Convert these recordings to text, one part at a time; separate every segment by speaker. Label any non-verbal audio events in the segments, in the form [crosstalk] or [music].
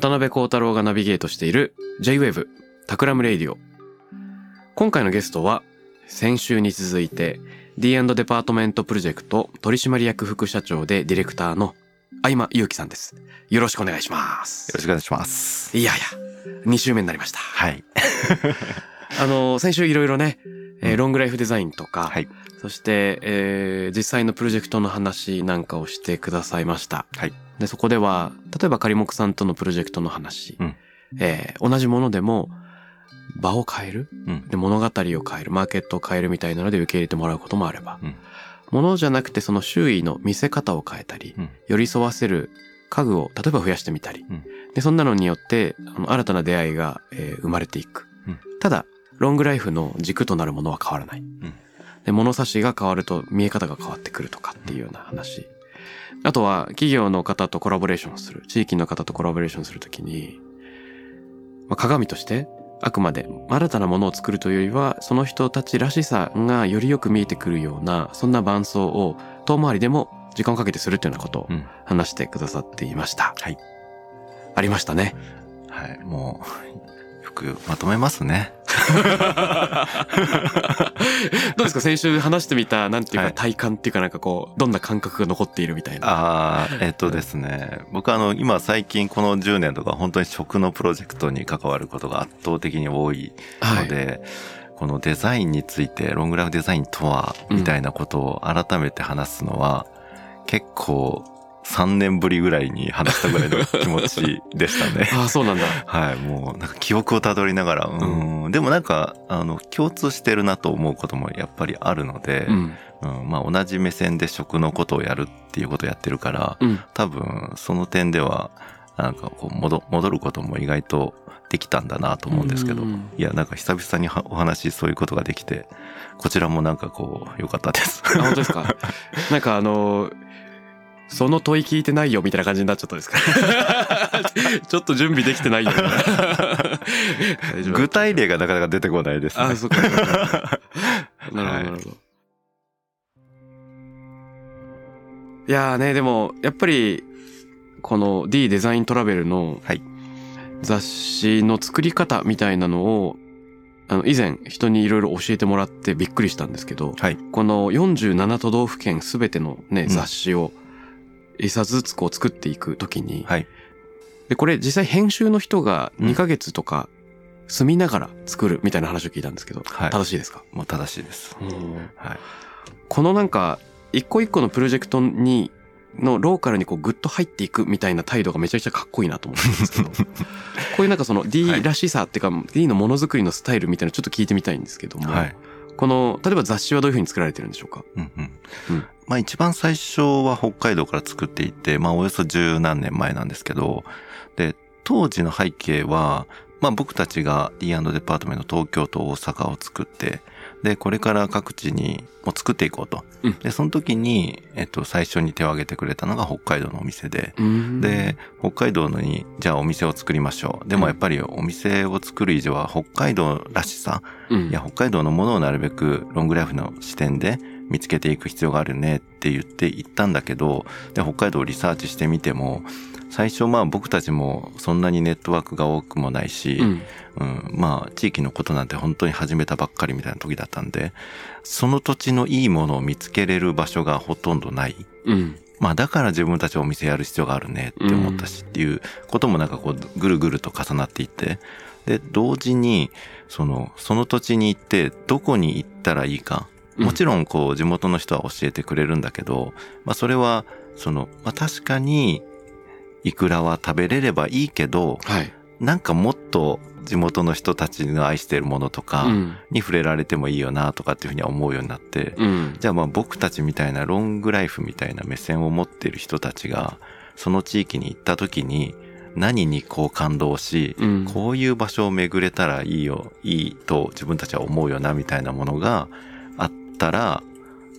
Speaker 1: 渡邉康太郎がナビゲートしている J-Wave TAKRAM RADIO。今回のゲストは先週に続いて D& デパートメントプロジェクト取締役副社長でディレクターの相馬夕輝さんです。よろしくお願いします。
Speaker 2: よろしくお願いします。
Speaker 1: いやいや、2週目になりました。
Speaker 2: はい。[laughs]
Speaker 1: あの、先週いろいろね、えーロングライフデザインとか、
Speaker 2: はい。
Speaker 1: そして、えー実際のプロジェクトの話なんかをしてくださいました。
Speaker 2: はい。
Speaker 1: で、そこでは、例えば仮木さんとのプロジェクトの話、
Speaker 2: うん。
Speaker 1: えー同じものでも、場を変える？
Speaker 2: うん。
Speaker 1: で、物語を変える、マーケットを変えるみたいなので受け入れてもらうこともあれば、
Speaker 2: うん。
Speaker 1: ものじゃなくてその周囲の見せ方を変えたり、
Speaker 2: うん。
Speaker 1: 寄り添わせる家具を例えば増やしてみたり、
Speaker 2: うん。
Speaker 1: で、そんなのによって、あの新たな出会いが、えー生まれていく。
Speaker 2: うん。
Speaker 1: ただ、ロングライフの軸となるものは変わらない。
Speaker 2: ん。
Speaker 1: で、物差しが変わると見え方が変わってくるとかっていうような話。あとは、企業の方とコラボレーションする、地域の方とコラボレーションするときに、まあ、鏡として、あくまで新たなものを作るというよりは、その人たちらしさがよりよく見えてくるような、そんな伴奏を遠回りでも時間をかけてするというようなことを
Speaker 2: うん。
Speaker 1: 話してくださっていました。
Speaker 2: はい。
Speaker 1: ありましたね。
Speaker 2: はい。もう、よくまとめますね。[laughs]
Speaker 1: どうですか？先週話してみた、なんていうか
Speaker 2: はい
Speaker 1: 体感っていうかなんかこう、どんな感覚が残っているみたいな。
Speaker 2: ああ、えっとですね。僕あの、今最近この10年とか本当に食のプロジェクトに関わることが圧倒的に多いので、このデザインについて、ロングラフデザインとは、
Speaker 1: うん
Speaker 2: みたいなことを改めて話すのは、結構3年ぶりぐらいに話したぐらいの気持ちでしたね。[laughs]
Speaker 1: ああ、そうなんだ。
Speaker 2: はい、もう、なんか記憶をたどりながら、うん、でもなんか、あの、共通してるなと思うこともやっぱりあるので、
Speaker 1: う
Speaker 2: うん、
Speaker 1: ん。
Speaker 2: まあ同じ目線で食のことをやるっていうことをやってるから、
Speaker 1: うん。
Speaker 2: 多分、その点では、なんかこう、戻、戻ることも意外とできたんだなと思うんですけど、
Speaker 1: うん
Speaker 2: いや、なんか久々にはお話そういうことができて、こちらもなんかこう、良かったです。
Speaker 1: あ、本当ですか？[laughs] なんかあのその問い聞いてないよみたいな感じになっちゃったですか？[laughs] ちょっと準備できてないよ
Speaker 2: 具体例がなかなか出てこないですね。
Speaker 1: あ、そっか。[laughs] なるほど、なるほど。いやーね、でも、やっぱり、この D デザイントラベルの
Speaker 2: はい
Speaker 1: 雑誌の作り方みたいなのを、あの、以前人にいろいろ教えてもらってびっくりしたんですけど、
Speaker 2: はい。
Speaker 1: この47都道府県すべてのね、
Speaker 2: うん
Speaker 1: 雑誌を一冊ずつこう作っていくときに、
Speaker 2: はい。
Speaker 1: で、これ実際編集の人が
Speaker 2: うん
Speaker 1: 2ヶ月とか住みながら作るみたいな話を聞いたんですけど、
Speaker 2: はい
Speaker 1: 正しいですか、
Speaker 2: もう正しいです。はい。
Speaker 1: このなんか、一個一個のプロジェクトに、のローカルにこうグッと入っていくみたいな態度がめちゃくちゃかっこいいなと思ったんですけど、[laughs] こういうなんかその D らしさっていうか、D のものづくりのスタイルみたいなのちょっと聞いてみたいんですけども、
Speaker 2: はい。
Speaker 1: この、例えば雑誌はどういうふうに作られてるんでしょうか？
Speaker 2: うんうん
Speaker 1: うん
Speaker 2: まあ一番最初は北海道から作っていて、まあおよそ十何年前なんですけど、で、当時の背景は、まあ僕たちが D& デパートメント東京と大阪を作って、で、これから各地にもう作っていこうと。
Speaker 1: うん
Speaker 2: で、その時に、えっと、最初に手を挙げてくれたのが北海道のお店で、で、北海道のに、じゃあお店を作りましょう。でもやっぱりお店を作る以上は北海道らしさ、
Speaker 1: うん、
Speaker 2: いや、北海道のものをなるべくロングライフの視点で見つけていく必要があるねって言って行ったんだけど、で、北海道をリサーチしてみても、最初まあ僕たちもそんなにネットワークが多くもないし、
Speaker 1: うん、
Speaker 2: うん、まあ地域のことなんて本当に始めたばっかりみたいな時だったんで、その土地のいいものを見つけれる場所がほとんどない。
Speaker 1: うん、
Speaker 2: まあだから自分たちお店やる必要があるねって思ったしっていうこともなんかこうぐるぐると重なっていって、で、同時に、その、その土地に行って、どこに行ったらいいか。もちろん、こう、地元の人は教えてくれるんだけど、まあ、それは、その、まあ、確かに、イクラは食べれればいいけど、
Speaker 1: はい。
Speaker 2: なんかもっと地元の人たちの愛しているものとか
Speaker 1: うん。
Speaker 2: に触れられてもいいよなとかっていうふうには思うようになって、
Speaker 1: うん。
Speaker 2: じゃあまあ僕たちみたいなロングライフみたいな目線を持っている人たちが、その地域に行った時に何にこう感動し、
Speaker 1: うん。
Speaker 2: こういう場所を巡れたらいいよ、いいと自分たちは思うよなみたいなものがあったら、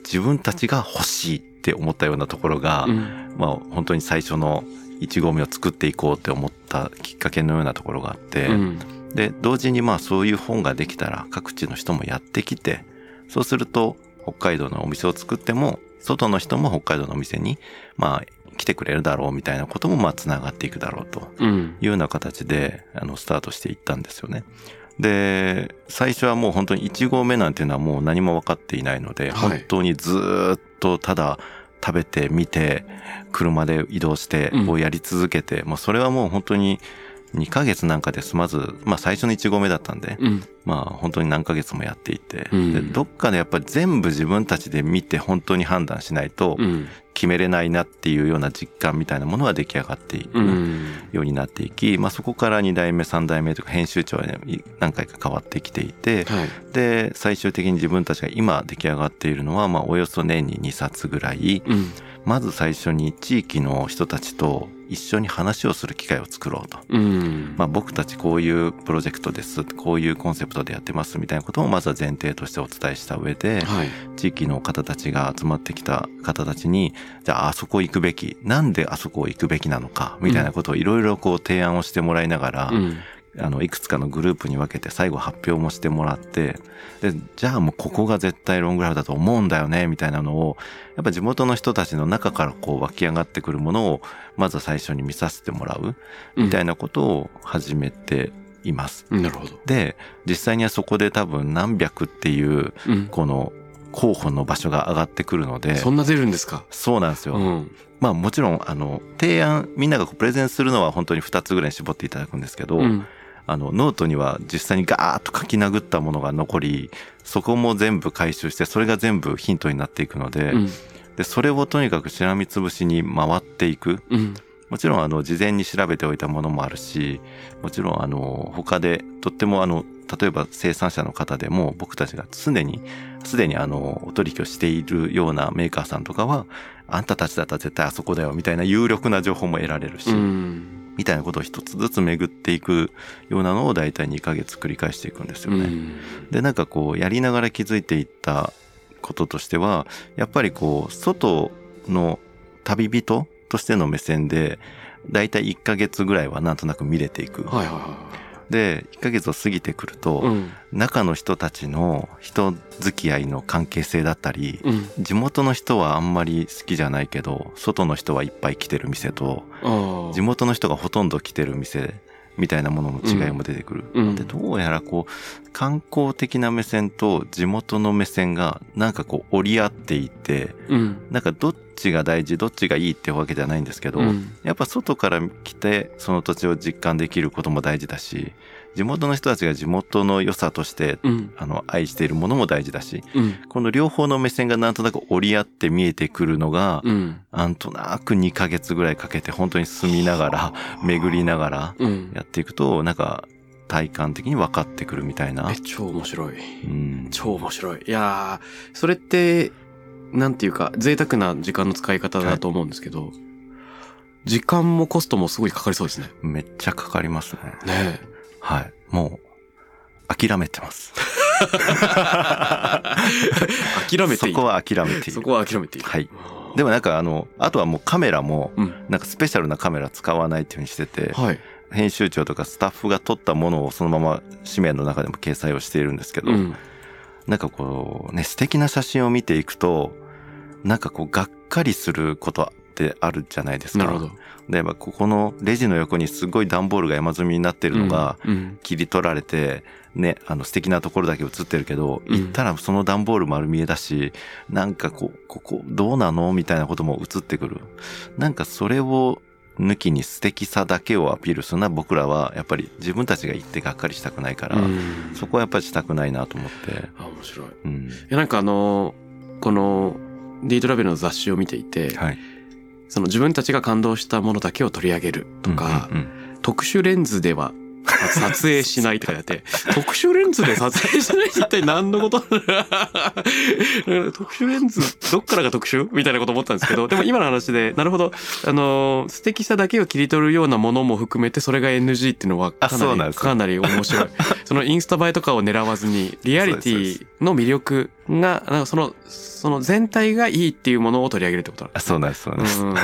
Speaker 2: 自分たちが欲しいって思ったようなところが、
Speaker 1: うん。
Speaker 2: まあ本当に最初の一合目を作っていこうって思ったきっかけのようなところがあって、
Speaker 1: うん。
Speaker 2: で、同時にまあそういう本ができたら各地の人もやってきて、そうすると北海道のお店を作っても、外の人も北海道のお店にまあ来てくれるだろうみたいなこともまあ繋がっていくだろうと
Speaker 1: うん。
Speaker 2: いうような形であのスタートしていったんですよね。で、最初はもう本当に1合目なんていうのはもう何も分かっていないので、
Speaker 1: はい
Speaker 2: 本当にずーっとただ食べて見て、車で移動して
Speaker 1: うん
Speaker 2: をやり続けて、もうそれはもう本当に2ヶ月なんかで済まず、まあ最初の1合目だったんで、
Speaker 1: うん。
Speaker 2: まあ本当に何ヶ月もやっていて、
Speaker 1: うん
Speaker 2: でどっかでやっぱり全部自分たちで見て本当に判断しないと
Speaker 1: うん。
Speaker 2: 決めれないなっていうような実感みたいなものが出来上がっていく。
Speaker 1: うん。
Speaker 2: ようになっていき、まあ、そこから2代目3代目とか編集長はねい何回か変わってきていて
Speaker 1: はい。
Speaker 2: で最終的に自分たちが今出来上がっているのは、まあ、およそ年に2冊ぐらい
Speaker 1: うん。
Speaker 2: まず最初に地域の人たちと一緒に話をする機会を作ろうと。
Speaker 1: うん。
Speaker 2: まあ、僕たちこういうプロジェクトですこういうコンセプトでやってますみたいなことをまずは前提としてお伝えした上で、
Speaker 1: はい。
Speaker 2: 地域の方たちが集まってきた方たちに、じゃああそこ行くべき、なんであそこ行くべきなのか、みたいなことをいろいろこう提案をしてもらいながら、
Speaker 1: うん。
Speaker 2: あの、いくつかのグループに分けて最後発表もしてもらって、で、じゃあもうここが絶対ロングライフだと思うんだよね、みたいなのを、やっぱ地元の人たちの中からこう湧き上がってくるものを、まず最初に見させてもらう、みたいなことを始めています。
Speaker 1: うん。なるほど。
Speaker 2: で、実際にはそこで多分何百っていう、
Speaker 1: うん。
Speaker 2: この候補の場所が上がってくるので、
Speaker 1: そんな出るんですか？
Speaker 2: そうなんですよ。
Speaker 1: うん。
Speaker 2: まあもちろん、あの、提案、みんながこうプレゼンするのは本当に2つぐらいに絞っていただくんですけど、
Speaker 1: うん。
Speaker 2: あの、ノートには実際にガーッと書き殴ったものが残り、そこも全部回収して、それが全部ヒントになっていくので、
Speaker 1: うん。
Speaker 2: で、それをとにかくしらみつぶしに回っていく。
Speaker 1: うん。
Speaker 2: もちろん、あの、事前に調べておいたものもあるし、もちろん、あの、他で、とっても、あの、例えば生産者の方でも、僕たちが常に、すでに、あの、お取引をしているようなメーカーさんとかは、あんたたちだったら絶対あそこだよ、みたいな有力な情報も得られるし、
Speaker 1: うん。
Speaker 2: みたいなことを一つずつ巡っていくようなのを大体2ヶ月繰り返していくんですよね。
Speaker 1: うん。
Speaker 2: で、なんかこう、やりながら気づいていったこととしては、やっぱりこう、外の旅人としての目線で、だいたい1ヶ月ぐらいはなんとなく見れていく。
Speaker 1: はいはいは
Speaker 2: で、1ヶ月を過ぎてくると、
Speaker 1: い。うん。
Speaker 2: 中の人たちの人付き合いの関係性だったり、
Speaker 1: うん。
Speaker 2: 地元の人はあんまり好きじゃないけど、外の人はいっぱい来てる店と。地元の人がほとんど来てる店みたいなものの違いも出てくる。
Speaker 1: うん
Speaker 2: で、どうやらこう、観光的な目線と地元の目線がなんかこう折り合っていて、
Speaker 1: うん。
Speaker 2: なんかどっちが大事、どっちがいいってわけじゃないんですけど、
Speaker 1: うん。
Speaker 2: やっぱ外から来てその土地を実感できることも大事だし、地元の人たちが地元の良さとして、
Speaker 1: うん。
Speaker 2: あの、愛しているものも大事だし、
Speaker 1: うん。
Speaker 2: この両方の目線がなんとなく折り合って見えてくるのが、
Speaker 1: うん。
Speaker 2: なんとなく2ヶ月ぐらいかけて本当に住みながら、巡りながら
Speaker 1: うん。
Speaker 2: やっていくと、なんか体感的に分かってくるみたいな
Speaker 1: え、。超面白い。
Speaker 2: うん。
Speaker 1: 超面白い。いやー、それって、なんていうか、贅沢な時間の使い方だと思うんですけど、時間もコストもすごいかかりそうですね。
Speaker 2: めっちゃかかりますね。
Speaker 1: ね
Speaker 2: はい。もう、諦めてます。
Speaker 1: え。諦めていい。
Speaker 2: そこは諦めている。
Speaker 1: そこは諦めていい。
Speaker 2: はい。でもなんかあの、あとはもうカメラも、
Speaker 1: うん。
Speaker 2: なんかスペシャルなカメラ使わないっていうふうにしてて、
Speaker 1: はい。
Speaker 2: 編集長とかスタッフが撮ったものをそのまま紙面の中でも掲載をしているんですけど、
Speaker 1: うん。
Speaker 2: なんかこうね、素敵な写真を見ていくと、なんかこう、がっかりすることってあるじゃないですか。
Speaker 1: なるほど。
Speaker 2: で、やっぱここのレジの横にすごい段ボールが山積みになってるのが、
Speaker 1: うん、
Speaker 2: 切り取られて、ね、あの素敵なところだけ映ってるけど、
Speaker 1: うん
Speaker 2: 行ったらその段ボール丸見えだし、なんかこう、ここどうなのみたいなことも映ってくる。なんかそれを抜きに素敵さだけをアピールするのは僕らはやっぱり自分たちが言ってがっかりしたくないから、
Speaker 1: うん
Speaker 2: そこはやっぱりしたくないなと思って。
Speaker 1: あ、面白い。い
Speaker 2: うん。
Speaker 1: や、なんかあの、この、D トラベルの雑誌を見ていて、
Speaker 2: はい。
Speaker 1: その自分たちが感動したものだけを取り上げるとか、特殊レンズでは撮影しないって書いてあって、特殊レンズで撮影しないって一体何のこと？特殊レンズ、どっからが特殊？みたいなこと思ったんですけど、でも今の話で、なるほど、あの、素敵さだけを切り取るようなものも含めて、それが NG っていうのはかなり、かなり面白い。[laughs] そのインスタ映えとかを狙わずに、リアリティの魅力が、なんかその、その全体がいいっていうものを取り上げるってことなん
Speaker 2: あそうなんです、そうなんです。
Speaker 1: うん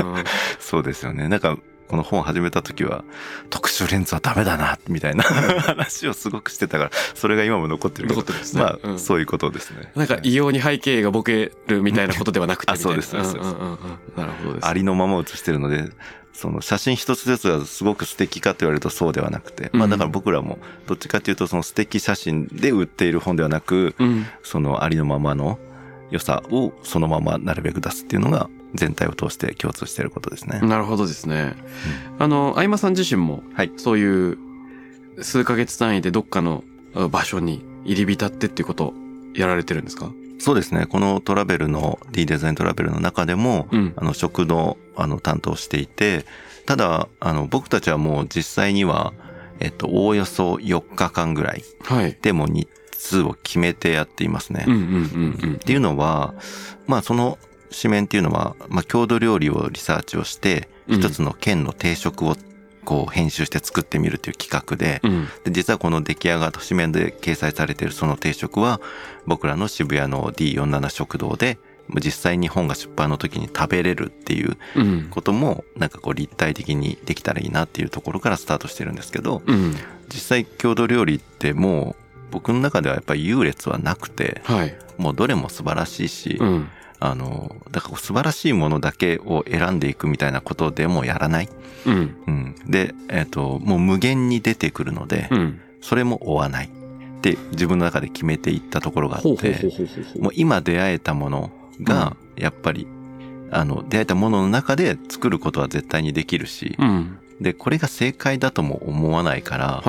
Speaker 1: [laughs]
Speaker 2: そうですよね。なんか、この本始めた時は、特殊レンズはダメだな、みたいな話をすごくしてたから、そそれが今も残ってる
Speaker 1: 残ってですね
Speaker 2: まあ、
Speaker 1: うん
Speaker 2: そういうことですね。
Speaker 1: なんか異様に背景がボケるみたいなことではなくて
Speaker 2: あ。[laughs] そうですそうです。ありのまま写してるので、その写真一つずつがすごく素敵かと言われるとそうではなくて、まあ
Speaker 1: うん
Speaker 2: だから僕らもどっちかというとその素敵写真で売っている本ではなく、
Speaker 1: うん。
Speaker 2: そのありのままの良さをそのままなるべく出すっていうのが全体を通して共通していることですね。
Speaker 1: なるほどですね。あの、相馬さん自身も、
Speaker 2: はい
Speaker 1: そういう数ヶ月単位でどっかのあ場所に入り浸ってっていうことをやられてるんですか？
Speaker 2: そうですね。このトラベルの D デザイントラベルの中でも、
Speaker 1: うん。
Speaker 2: あの食堂あの担当していて、ただあの僕たちはもう実際にはえっとおおよそ4日間ぐらい
Speaker 1: はい。
Speaker 2: でも日数を決めてやっていますね。
Speaker 1: うんうんうんうん
Speaker 2: っ。ていうのは、まあその紙面っていうのは、まあ郷土料理をリサーチをして、
Speaker 1: うん
Speaker 2: 一つの県の定食をこう編集して作ってみるっていう企画で、
Speaker 1: うん。
Speaker 2: で実はこの出来上がった紙面で掲載されているその定食は、僕らの渋谷の D47 食堂で、実際に本が出版の時に食べれるっていう
Speaker 1: うん。
Speaker 2: ことも、なんかこう立体的にできたらいいなっていうところからスタートしてるんですけど、
Speaker 1: うん。
Speaker 2: 実際郷土料理ってもう僕の中ではやっぱり優劣はなくて、
Speaker 1: はい。
Speaker 2: もうどれも素晴らしいし、
Speaker 1: うん。
Speaker 2: あの、だから素晴らしいものだけを選んでいくみたいなことでもやらない。
Speaker 1: うん。
Speaker 2: うん。で、えっ、と、もう無限に出てくるので、
Speaker 1: うん。
Speaker 2: それも追わない。って自分の中で決めていったところがあって。もう今出会えたものが、やっぱり、あの、出会えたものの中で作ることは絶対にできるし、
Speaker 1: うん。
Speaker 2: で、これが正解だとも思わないから。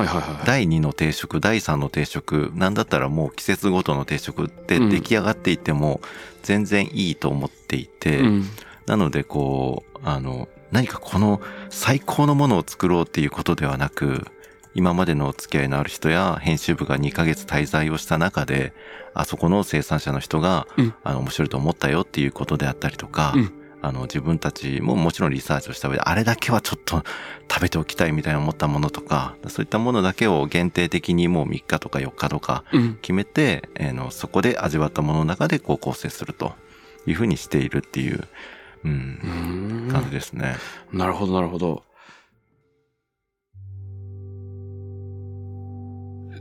Speaker 2: 第2の定食、第3の定食、なんだったらもう季節ごとの定食って
Speaker 1: うん
Speaker 2: 出来上がっていても全然いいと思っていて、
Speaker 1: うん。
Speaker 2: なのでこう、あの、何かこの最高のものを作ろうっていうことではなく、今までのお付き合いのある人や編集部が2ヶ月滞在をした中で、あそこの生産者の人が、
Speaker 1: うん
Speaker 2: あの、面白いと思ったよっていうことであったりとか、
Speaker 1: うん
Speaker 2: あの、自分たちももちろんリサーチをした上で、あれだけはちょっと食べておきたいみたいな思ったものとか、そういったものだけを限定的にもう3日とか4日とか
Speaker 1: うん。
Speaker 2: 決めて、えーの、そこで味わったものの中でこう構成するというふうにしているっていう、うん
Speaker 1: う、ん
Speaker 2: 感じですね。
Speaker 1: なるほど、なるほど。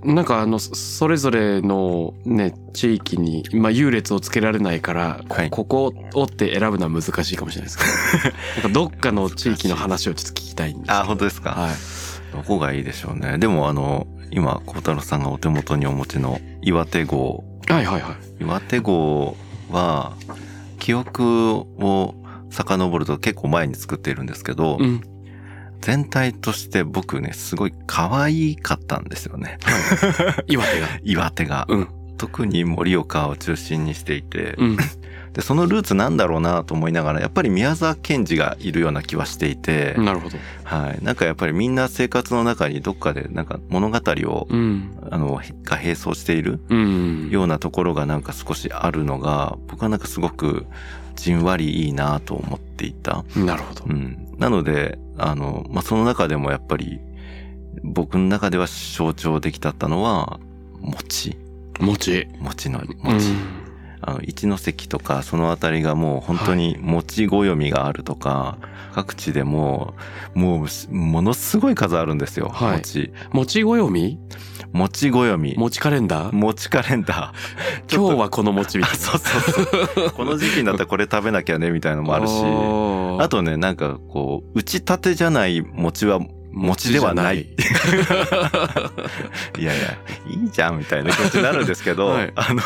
Speaker 1: なんかあの、そそれぞれのね、地域に、まあ優劣をつけられないから、こ
Speaker 2: はい
Speaker 1: ここをって選ぶのは難しいかもしれないですけど、[laughs] なんかどっかの地域の話をちょっと聞きたいんですけど
Speaker 2: あ、本当ですか、
Speaker 1: はい。
Speaker 2: どこがいいでしょうね。でもあの、今、小太郎さんがお手元にお持ちの岩手号。
Speaker 1: はいはいはい。
Speaker 2: 岩手号は、記憶を遡ると結構前に作っているんですけど、
Speaker 1: うん。
Speaker 2: 全体として僕ね、すごい可愛かったんですよね。[laughs]
Speaker 1: 岩手が。
Speaker 2: 岩手が。
Speaker 1: うん。
Speaker 2: 特に盛岡を中心にしていて、
Speaker 1: うん。
Speaker 2: で、そのルーツなんだろうなと思いながら、やっぱり宮沢賢治がいるような気はしていて、
Speaker 1: なるほど。
Speaker 2: はい。なんかやっぱりみんな生活の中にどっかでなんか物語を、
Speaker 1: うん。
Speaker 2: あの、が並走している
Speaker 1: うん。
Speaker 2: ようなところがなんか少しあるのが、僕はなんかすごくじんわりいいなと思っていた。
Speaker 1: なるほど
Speaker 2: う。ん。なので、あの、まあ、その中でもやっぱり、僕の中では象徴できたったのは、餅。
Speaker 1: 餅。
Speaker 2: 餅の、
Speaker 1: う
Speaker 2: 餅。
Speaker 1: ん。
Speaker 2: あの、一関とかそのあたりがもう本当に餅暦があるとか、各地でもう、もう、ものすごい数あるんですよ。
Speaker 1: はい
Speaker 2: 餅。
Speaker 1: 餅暦
Speaker 2: 餅暦。
Speaker 1: 餅カレンダー？
Speaker 2: 餅カレンダー。[laughs]
Speaker 1: 今日はこの餅みたいな。[laughs]
Speaker 2: そうそうそう。この時期になったらこれ食べなきゃね、みたいなのもあるし。[laughs] あとね、なんかこう、打ち立てじゃない餅は餅ではない。[laughs] いやいや、いいじゃんみたいな気持ちになるんですけど、[laughs]
Speaker 1: はい
Speaker 2: あの、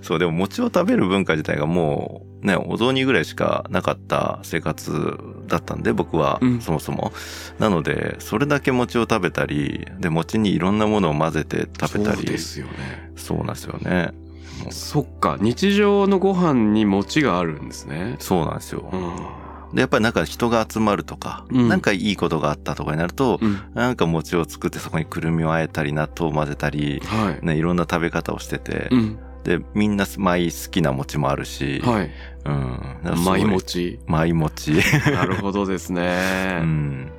Speaker 2: そう、でも餅を食べる文化自体がもう、ね、お雑煮ぐらいしかなかった生活だったんで、僕は
Speaker 1: うん、
Speaker 2: そもそも。なので、それだけ餅を食べたり、で、餅にいろんなものを混ぜて食べたり。
Speaker 1: そうですよね。
Speaker 2: そうなんですよね。
Speaker 1: そっか、日常のご飯に餅があるんですね。
Speaker 2: そうなんですよ。
Speaker 1: うん。
Speaker 2: で、やっぱりなんか人が集まるとか、
Speaker 1: うん
Speaker 2: なんかいいことがあったとかになると、
Speaker 1: うん。
Speaker 2: なんか餅を作ってそこにくるみをあえたり、納豆を混ぜたり、
Speaker 1: はい。
Speaker 2: ね、いろんな食べ方をしてて、
Speaker 1: うん。
Speaker 2: で、みんな舞好きな餅もあるし、
Speaker 1: はい。
Speaker 2: うん。だからすごい
Speaker 1: 舞。餅。
Speaker 2: 舞餅。[laughs]
Speaker 1: なるほどですね。
Speaker 2: うん。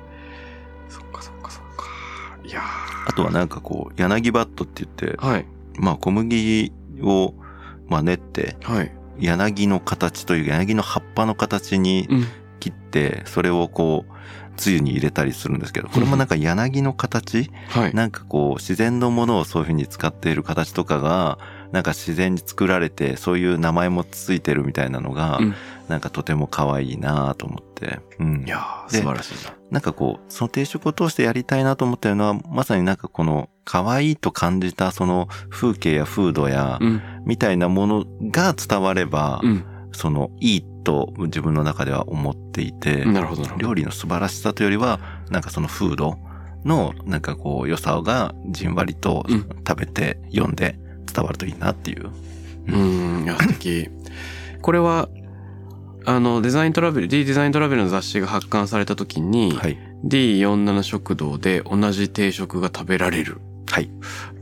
Speaker 1: そっかそっかそっか。いや
Speaker 2: あとはなんかこう、柳バットって言って、
Speaker 1: ーはい。
Speaker 2: まあ小麦を、まあ練って、
Speaker 1: はい。
Speaker 2: 柳の形というか柳の葉っぱの形に
Speaker 1: うん。
Speaker 2: 切って、それをこう、つゆに入れたりするんですけど、これもなんか柳の形？
Speaker 1: はい。
Speaker 2: なんかこう、自然のものをそういうふうに使っている形とかが、なんか自然に作られて、そういう名前もついてるみたいなのが、
Speaker 1: うん
Speaker 2: なんかとても可愛いなと思って。うん
Speaker 1: い。や素晴らしいな。
Speaker 2: なんかこう、その定食を通してやりたいなと思ってるのは、まさになんかこの、可愛いと感じたその風景や風土や、
Speaker 1: うん。
Speaker 2: みたいなものが伝われば、
Speaker 1: うん。
Speaker 2: その、いいと自分の中では思っていて、
Speaker 1: なるほど。
Speaker 2: 料理の素晴らしさというよりは、なんかその風土の、なんかこう、良さがじんわりと
Speaker 1: うん
Speaker 2: 食べて、読んで伝わるといいなっていう。
Speaker 1: うん、いや、素敵。これは、あの、デザイントラベル、D デザイントラベルの雑誌が発刊された時に、
Speaker 2: はい。
Speaker 1: D47 食堂で同じ定食が食べられる。
Speaker 2: はい。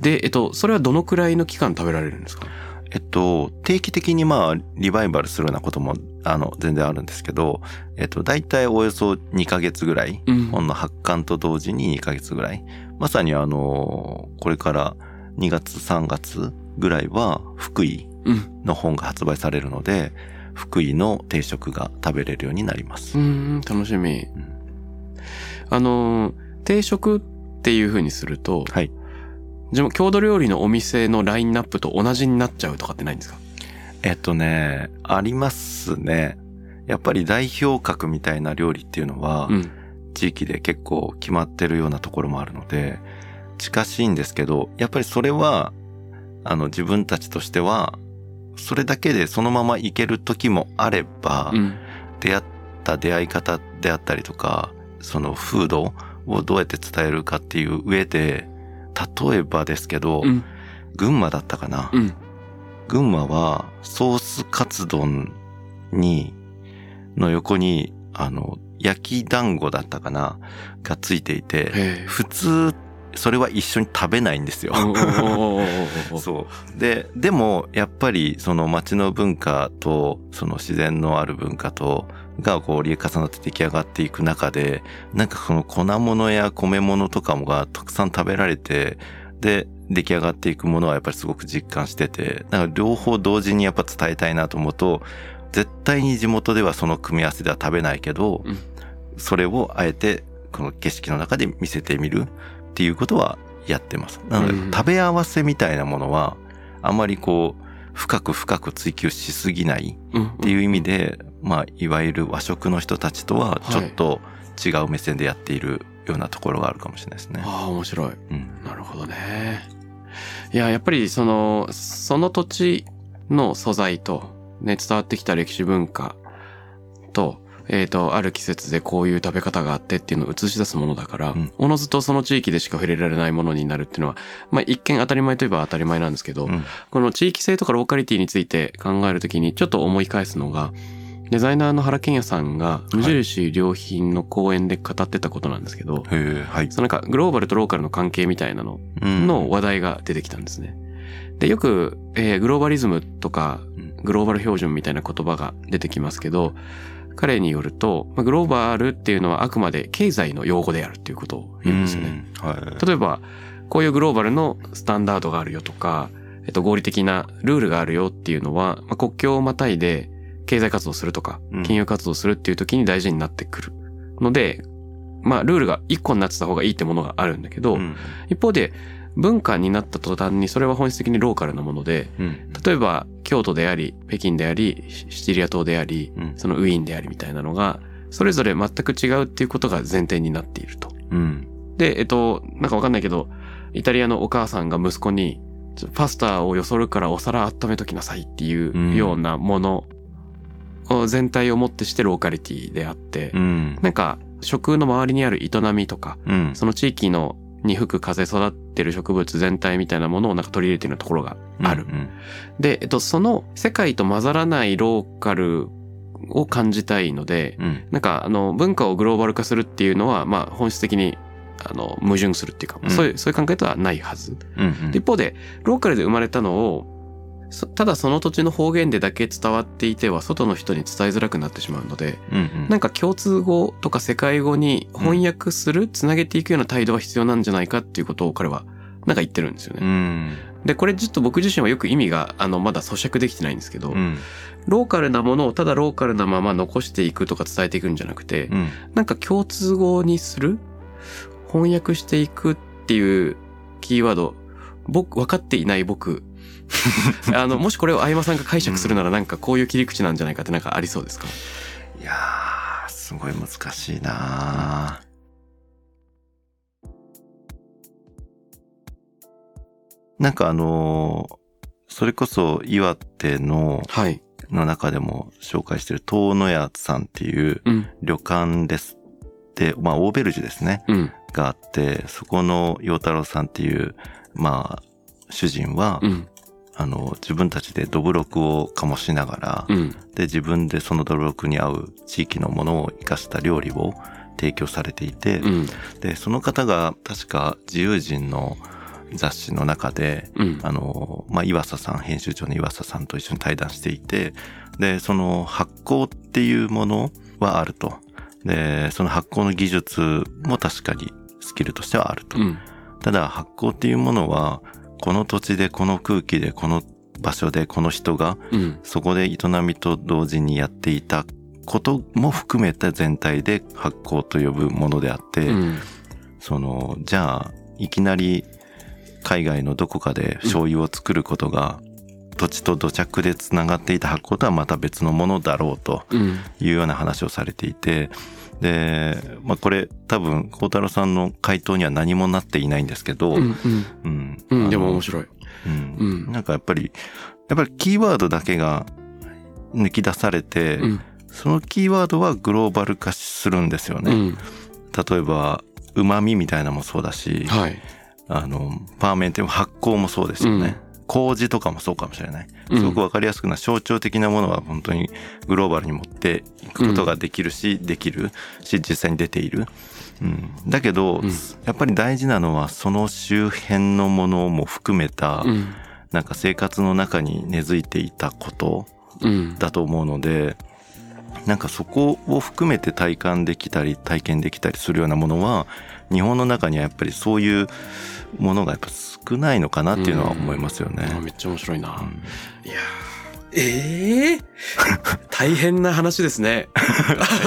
Speaker 1: で、えっと、それはどのくらいの期間食べられるんですか？
Speaker 2: えっと、定期的にまあ、リバイバルするようなことも、あの、全然あるんですけど、えっと、大体およそ2ヶ月ぐらい、
Speaker 1: うん
Speaker 2: 本の発刊と同時に2ヶ月ぐらい。まさにあの、これから2月3月ぐらいは、福井
Speaker 1: うん。
Speaker 2: の本が発売されるので、福井の定食が食べれるようになります。
Speaker 1: うん、楽しみ。
Speaker 2: ん
Speaker 1: あの、定食っていう風にすると、
Speaker 2: はい。
Speaker 1: でも郷土料理のお店のラインナップと同じになっちゃうとかってないんですか？
Speaker 2: えっとね、ありますね。やっぱり代表格みたいな料理っていうのは、
Speaker 1: うん。
Speaker 2: 地域で結構決まってるようなところもあるので、近しいんですけど、やっぱりそれは、あの自分たちとしては、それだけでそのままいける時もあれば、
Speaker 1: うん。
Speaker 2: 出会った出会い方であったりとか、その風土をどうやって伝えるかっていう上で、例えばですけど、
Speaker 1: うん。
Speaker 2: 群馬だったかな、
Speaker 1: うん。
Speaker 2: 群馬はソースカツ丼に、の横に、あの、焼き団子だったかながついていて、
Speaker 1: へ
Speaker 2: 普通、それは一緒に食べないんですよ。
Speaker 1: え。
Speaker 2: そう。で、でも、やっぱり、その街の文化と、その自然のある文化と、がこう、折り重なって出来上がっていく中で、なんかその粉物や米物とかもがたくさん食べられて、で、出来上がっていくものはやっぱりすごく実感してて、なんか両方同時にやっぱ伝えたいなと思うと、絶対に地元ではその組み合わせでは食べないけど、
Speaker 1: うん
Speaker 2: それをあえてこの景色の中で見せてみるっていうことはやってます。なので、
Speaker 1: うん
Speaker 2: 食べ合わせみたいなものは、あまりこう、深く深く追求しすぎない
Speaker 1: うん。
Speaker 2: っていう意味で、まあ、いわゆる和食の人たちとはちょっと違う目線でやっているようなところがあるかもしれないですね。
Speaker 1: ああ、面白い。
Speaker 2: うん。
Speaker 1: なるほどね。いや、やっぱりその、その土地の素材と、ね、伝わってきた歴史文化と、えっ、と、ある季節でこういう食べ方があってっていうのを映し出すものだから、
Speaker 2: うん
Speaker 1: おのずとその地域でしか触れられないものになるっていうのは、まあ一見当たり前といえば当たり前なんですけど、
Speaker 2: うん
Speaker 1: この地域性とかローカリティについて考えるときにちょっと思い返すのが、デザイナーの原健也さんが無印良品の講演で語ってたことなんですけど、
Speaker 2: はい。
Speaker 1: そのなんかグローバルとローカルの関係みたいなの
Speaker 2: うん
Speaker 1: の話題が出てきたんですね。で、よく、えーグローバリズムとか
Speaker 2: うん
Speaker 1: グローバル標準みたいな言葉が出てきますけど、彼によると、まあグローバルっていうのはあくまで経済の用語であるっていうことを言うんですよね。
Speaker 2: うんはい。
Speaker 1: 例えば、こういうグローバルのスタンダードがあるよとか、えっと、合理的なルールがあるよっていうのは、まあ、国境をまたいで経済活動するとか
Speaker 2: うん、
Speaker 1: 金融活動するっていう時に大事になってくるので、まあ、ルールが一個になってた方がいいってものがあるんだけど、
Speaker 2: うん
Speaker 1: 一方で、文化になった途端にそれは本質的にローカルなもので、
Speaker 2: うん
Speaker 1: 例えば京都であり、北京であり、シシチリア島であり、
Speaker 2: うん
Speaker 1: そのウィーンでありみたいなのが、それぞれ全く違うっていうことが前提になっていると。
Speaker 2: うん。
Speaker 1: で、えっと、なんかわかんないけど、イタリアのお母さんが息子に、パスタをよそるからお皿温めときなさいっていう
Speaker 2: うん
Speaker 1: ようなものを全体をもってしてローカリティであって、
Speaker 2: うん。
Speaker 1: なんか食の周りにある営みとか、
Speaker 2: うん。
Speaker 1: その地域のに吹く風育ってる植物全体みたいなものをなんか取り入れてるところがある。
Speaker 2: うん。
Speaker 1: で、えっと、その世界と混ざらないローカルを感じたいので、
Speaker 2: うん。
Speaker 1: なんかあの文化をグローバル化するっていうのは、まあ本質的にあの矛盾するっていうか、
Speaker 2: うん
Speaker 1: そういう、そういう考えとはないはず。
Speaker 2: うん。
Speaker 1: で一方で、ローカルで生まれたのを、そただその土地の方言でだけ伝わっていては外の人に伝えづらくなってしまうので、
Speaker 2: うん。
Speaker 1: なんか共通語とか世界語に翻訳する、つなげていくような態度は必要なんじゃないかっていうことを彼はなんか言ってるんですよ
Speaker 2: う
Speaker 1: ね。
Speaker 2: ん。
Speaker 1: で、これちょっと僕自身はよく意味があのまだ咀嚼できてないんですけど、
Speaker 2: うん。
Speaker 1: ローカルなものをただローカルなまま残していくとか伝えていくんじゃなくて、
Speaker 2: うん。
Speaker 1: なんか共通語にする翻訳していくっていうキーワード、僕、分かっていない僕。[laughs] あの、もしこれを相馬さんが解釈するならなんかこういう切り口なんじゃないかってなんかありそうですか？
Speaker 2: いやー、すごい難しいななんかあのーそれこそ岩手の、
Speaker 1: はい。
Speaker 2: の中でも紹介してる遠野屋さんっていう
Speaker 1: うん。
Speaker 2: 旅館です。で、まあ、オーベルジュですね。
Speaker 1: うん。
Speaker 2: があって、そこの陽太郎さんっていう、まあ、主人は、
Speaker 1: うん。
Speaker 2: あの、自分たちでどぶろくを醸しながら、
Speaker 1: うん。
Speaker 2: で、自分でそのどぶろくに合う地域のものを生かした料理を提供されていて、
Speaker 1: うん。
Speaker 2: で、その方が確か自由人の雑誌の中で、
Speaker 1: うん。
Speaker 2: あの、まあ、岩佐さん、編集長の岩佐さんと一緒に対談していて、で、その発酵っていうものはあると。で、その発酵の技術も確かにスキルとしてはあると。
Speaker 1: うん。
Speaker 2: ただ発酵っていうものは、この土地で、この空気で、この場所で、この人が、
Speaker 1: うん。
Speaker 2: そこで営みと同時にやっていたことも含めた全体で発酵と呼ぶものであって、
Speaker 1: うん。
Speaker 2: その、じゃあ、いきなり海外のどこかで醤油を作ることが、土地と土着でつながっていた発酵とはまた別のものだろうと
Speaker 1: うん。
Speaker 2: いうような話をされていて、で、まあこれ多分、孝太郎さんの回答には何もなっていないんですけど、
Speaker 1: うん。うん。
Speaker 2: うん
Speaker 1: うん。でも面白い。
Speaker 2: うん
Speaker 1: うん
Speaker 2: なんかやっぱり、やっぱりキーワードだけが抜き出されて、
Speaker 1: うん。
Speaker 2: そのキーワードはグローバル化するんですよね。
Speaker 1: うん。
Speaker 2: 例えば、旨味みたいなのもそうだし、
Speaker 1: はい。
Speaker 2: あの、パーメンテも発酵もそうですよね。麹とかもそうかもしれない。すごくわかりやすくな象徴的なものは本当にグローバルに持っていくことができるし、できるし、実際に出ている。うん、だけど、
Speaker 1: うん
Speaker 2: やっぱり大事なのはその周辺のものも含めた、
Speaker 1: うん。
Speaker 2: なんか生活の中に根付いていたこと。だと思うので、なんかそこを含めて体感できたり体験できたりするようなものは日本の中にはやっぱりそういうものがやっぱ少ないのかなっていうのは思いますよね。
Speaker 1: あめっちゃ面白いな。
Speaker 2: うん
Speaker 1: いやーええ [laughs] 大変な話ですね。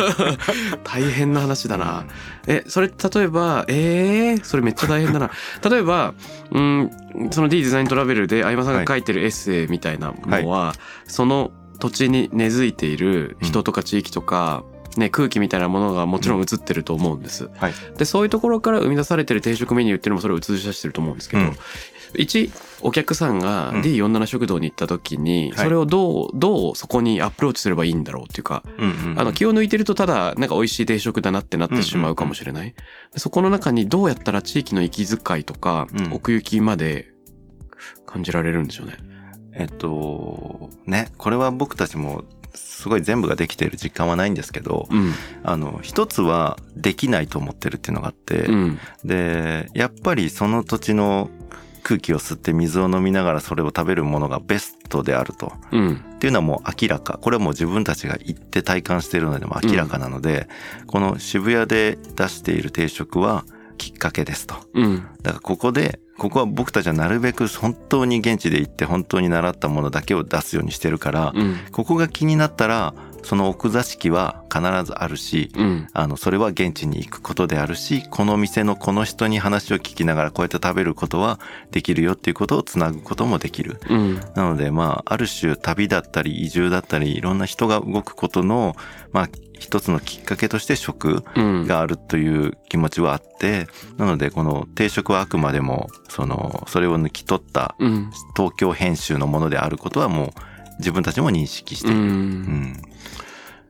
Speaker 1: [laughs] 大変な話だな。え、それ、例えば、ええそれめっちゃ大変だな。例えば、うん、その D デザイントラベルで相葉さんが書いてるエッセイみたいなものは、その土地に根付いている人とか地域とか、ね、空気みたいなものがもちろん映ってると思うんです。
Speaker 2: はい。
Speaker 1: で、そういうところから生み出されてる定食メニューっていうのもそれを映し出してると思うんですけど、
Speaker 2: うん
Speaker 1: 一、お客さんが
Speaker 2: うん
Speaker 1: D47 食堂に行った時に、
Speaker 2: はい
Speaker 1: それをどう、どうそこにアプローチすればいいんだろうっていうか、
Speaker 2: うんうんうん
Speaker 1: あの、気を抜いてるとただ、なんか美味しい定食だなってなってしまうかもしれない。でそこの中にどうやったら地域の息遣いとか、
Speaker 2: うん
Speaker 1: 奥行きまで感じられるんでしょうね。
Speaker 2: えっと、ね、これは僕たちもすごい全部ができている実感はないんですけど、
Speaker 1: うん。
Speaker 2: あの、一つはできないと思ってるっていうのがあって、
Speaker 1: うん。
Speaker 2: で、やっぱりその土地の空気を吸って水を飲みながらそれを食べるものがベストであると。
Speaker 1: うん。
Speaker 2: っていうのはもう明らか。これはもう自分たちが行って体感しているのでも明らかなので、この渋谷で出している定食はきっかけですと。
Speaker 1: うん。
Speaker 2: だからここで、ここは僕たちはなるべく本当に現地で行って本当に習ったものだけを出すようにしてるから、
Speaker 1: うん。
Speaker 2: ここが気になったら、その奥座敷は必ずあるし、
Speaker 1: うん。
Speaker 2: あの、それは現地に行くことであるし、この店のこの人に話を聞きながらこうやって食べることはできるよっていうことをつなぐこともできる。
Speaker 1: うん。
Speaker 2: なので、まあ、ある種旅だったり移住だったり、いろんな人が動くことの、まあ、一つのきっかけとして食
Speaker 1: うん。
Speaker 2: があるという気持ちはあって、なのでこの定食はあくまでも、その、それを抜き取った
Speaker 1: うん。
Speaker 2: 東京編集のものであることはもう自分たちも認識して
Speaker 1: う。
Speaker 2: いる。うんん。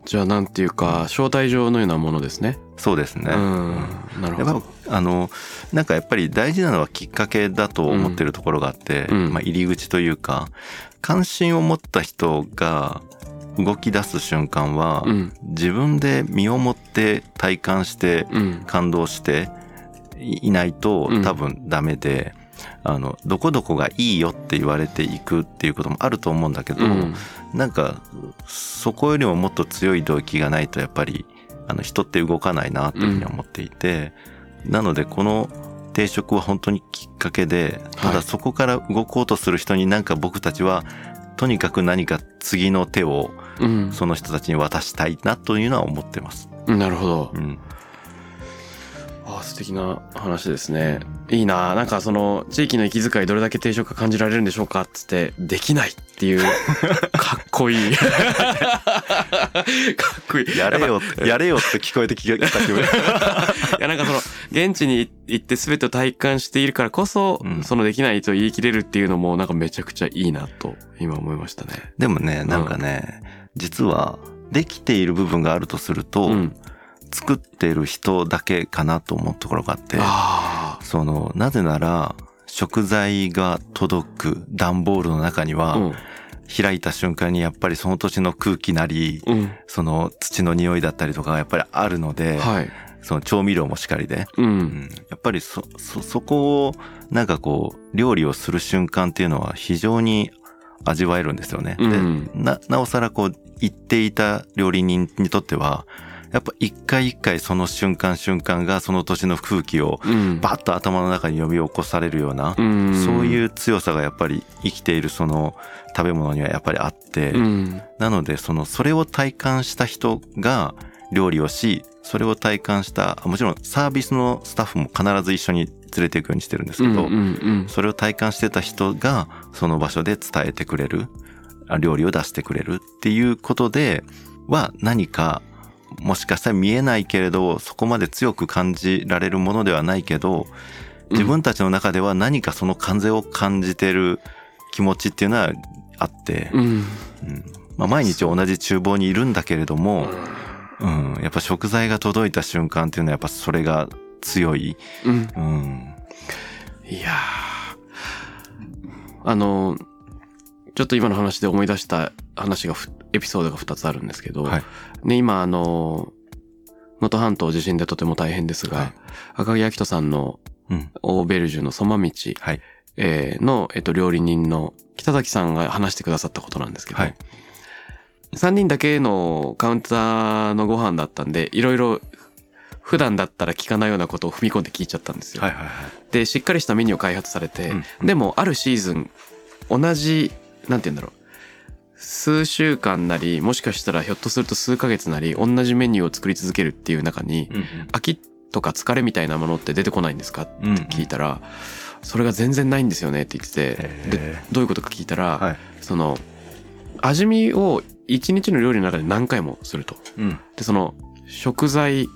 Speaker 1: じゃあなんていうか、招待状のようなものですね。
Speaker 2: そうですね。
Speaker 1: うん。なるほ
Speaker 2: やっ
Speaker 1: ど。
Speaker 2: ぱあのなんかやっぱり大事なのはきっかけだと思ってるところがあって、
Speaker 1: うん
Speaker 2: まあ、入り口というか関心を持った人が動き出す瞬間は、
Speaker 1: うん。
Speaker 2: 自分で身をもって体感して
Speaker 1: うん。
Speaker 2: 感動していないと
Speaker 1: うん
Speaker 2: 多分ダメで、あのどこどこがいいよって言われていくっていうこともあると思うんだけど、
Speaker 1: うん。
Speaker 2: なんかそこよりももっと強い動機がないとやっぱりあの人って動かないなというふうに思っていて、なのでこの定食は本当にきっかけでた
Speaker 1: はい
Speaker 2: だそこから動こうとする人になんか僕たちはとにかく何か次の手を
Speaker 1: うん。
Speaker 2: その人たちに渡したいなというのは思ってます。
Speaker 1: なるほど
Speaker 2: う。ん、
Speaker 1: ああ素敵な話ですね。いいななんかその地域の息遣いどれだけ定食が感じられるんでしょうかっつってできないっていう [laughs] かっこいい。[laughs] かっこいい。
Speaker 2: やれよやれよって聞こえてきた気分 [laughs]
Speaker 1: いやなんかその現地に行って全てを体感しているからこそ、
Speaker 2: うん
Speaker 1: そのできないと言い切れるっていうのもなんかめちゃくちゃいいなと今思いましたね。
Speaker 2: でもねなんかね、実はできている部分があるとすると、
Speaker 1: うん。
Speaker 2: 作ってる人だけかなと思うところがあって
Speaker 1: あ
Speaker 2: そのなぜなら食材が届く段ボールの中に
Speaker 1: あ。
Speaker 2: は、
Speaker 1: うん。
Speaker 2: 開いた瞬間にやっぱりその土地の空気なり、
Speaker 1: うん。
Speaker 2: その土の匂いだったりとかがやっぱりあるので、
Speaker 1: はい。
Speaker 2: その調味料もしかりで、
Speaker 1: う。
Speaker 2: うんん、やっぱりそ、そ、そこをなんかこう料理をする瞬間っていうのは非常に味わえるんですよね。
Speaker 1: うん
Speaker 2: でな、なおさらこう言っていた料理人にとっては、やっぱ一回一回その瞬間瞬間がその土地の空気を
Speaker 1: うん。
Speaker 2: バッと頭の中に呼び起こされるような、
Speaker 1: うん。
Speaker 2: そういう強さがやっぱり生きているその食べ物にはやっぱりあって、
Speaker 1: うん。
Speaker 2: なのでそのそれを体感した人が料理をし、それを体感した、もちろんサービスのスタッフも必ず一緒に連れていくようにしてるんですけど、
Speaker 1: うんうんうん。
Speaker 2: それを体感してた人がその場所で伝えてくれる、あ料理を出してくれるっていうことでは何かもしかしたら見えないけれど、そこまで強く感じられるものではないけど、自分たちの中では何かその感情を感じてる気持ちっていうのはあって、
Speaker 1: うん。
Speaker 2: うんまあ、毎日同じ厨房にいるんだけれども、うん、やっぱ食材が届いた瞬間っていうのはやっぱそれが強い。
Speaker 1: うん。
Speaker 2: うん。
Speaker 1: いやーあの、ちょっと今の話で思い出した話がふ、エピソードが2つあるんですけど、
Speaker 2: はい
Speaker 1: ね、今あの、能登半島地震でとても大変ですが、
Speaker 2: はい
Speaker 1: 赤木明人さんの
Speaker 2: うん。
Speaker 1: オーベルジュのソマ道、
Speaker 2: はい。
Speaker 1: えーの、えっと、料理人の北崎さんが話してくださったことなんですけど、
Speaker 2: はい
Speaker 1: 3人だけのカウンターのご飯だったんで、いろいろ普段だったら聞かないようなことを踏み込んで聞いちゃったんですよ。
Speaker 2: はいはいはい。
Speaker 1: で、しっかりしたメニューを開発されて、
Speaker 2: うん
Speaker 1: でもあるシーズン、同じ、なんて言うんだろう。数週間なり、もしかしたらひょっとすると数ヶ月なり、同じメニューを作り続けるっていう中に、飽きとか疲れみたいなものって出てこないんですか？って
Speaker 2: うん
Speaker 1: 聞いたら、それが全然ないんですよねって言ってて、で、どういうことか聞いたら、
Speaker 2: はい。
Speaker 1: その、味見を一日の料理の中で何回もすると。
Speaker 2: うん。
Speaker 1: で、その、食材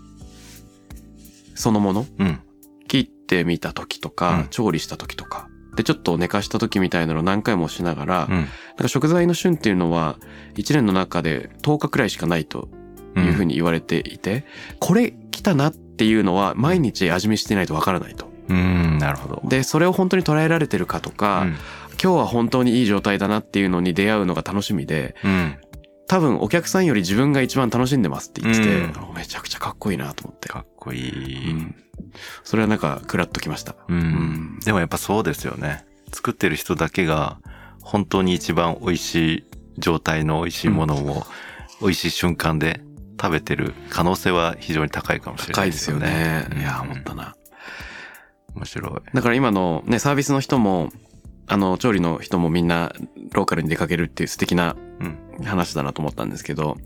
Speaker 1: そのもの？
Speaker 2: うん。
Speaker 1: 切ってみた時とか、
Speaker 2: うん
Speaker 1: 調理した時とか、で、ちょっと寝かした時みたいなのを何回もしながら、
Speaker 2: うん。
Speaker 1: なんか食材の旬っていうのは、1年の中で10日くらいしかないというふうに言われていて、これ来たなっていうのは毎日味見してないとわからないと。
Speaker 2: うん。なるほど。
Speaker 1: で、それを本当に捉えられてるかとか、
Speaker 2: うん
Speaker 1: 今日は本当にいい状態だなっていうのに出会うのが楽しみで、
Speaker 2: うん。
Speaker 1: 多分お客さんより自分が一番楽しんでますって言ってて、
Speaker 2: うん
Speaker 1: めちゃくちゃかっこいいなと思って。
Speaker 2: かっこいい。
Speaker 1: うんそれはなんか、クラッときました。
Speaker 2: うん
Speaker 1: ん
Speaker 2: でもやっぱそうですよね。作ってる人だけが本当に一番美味しい状態の美味しいものを美味しい瞬間で食べてる可能性は非常に高いかもしれな
Speaker 1: 高いでよ
Speaker 2: いですすよね。
Speaker 1: ね。いや、
Speaker 2: うん
Speaker 1: 思ったな。
Speaker 2: 面白い。
Speaker 1: だから今のね、サービスの人も、あの、調理の人もみんなローカルに出かけるっていう素敵な
Speaker 2: うん。
Speaker 1: 話だなと思ったんですけど、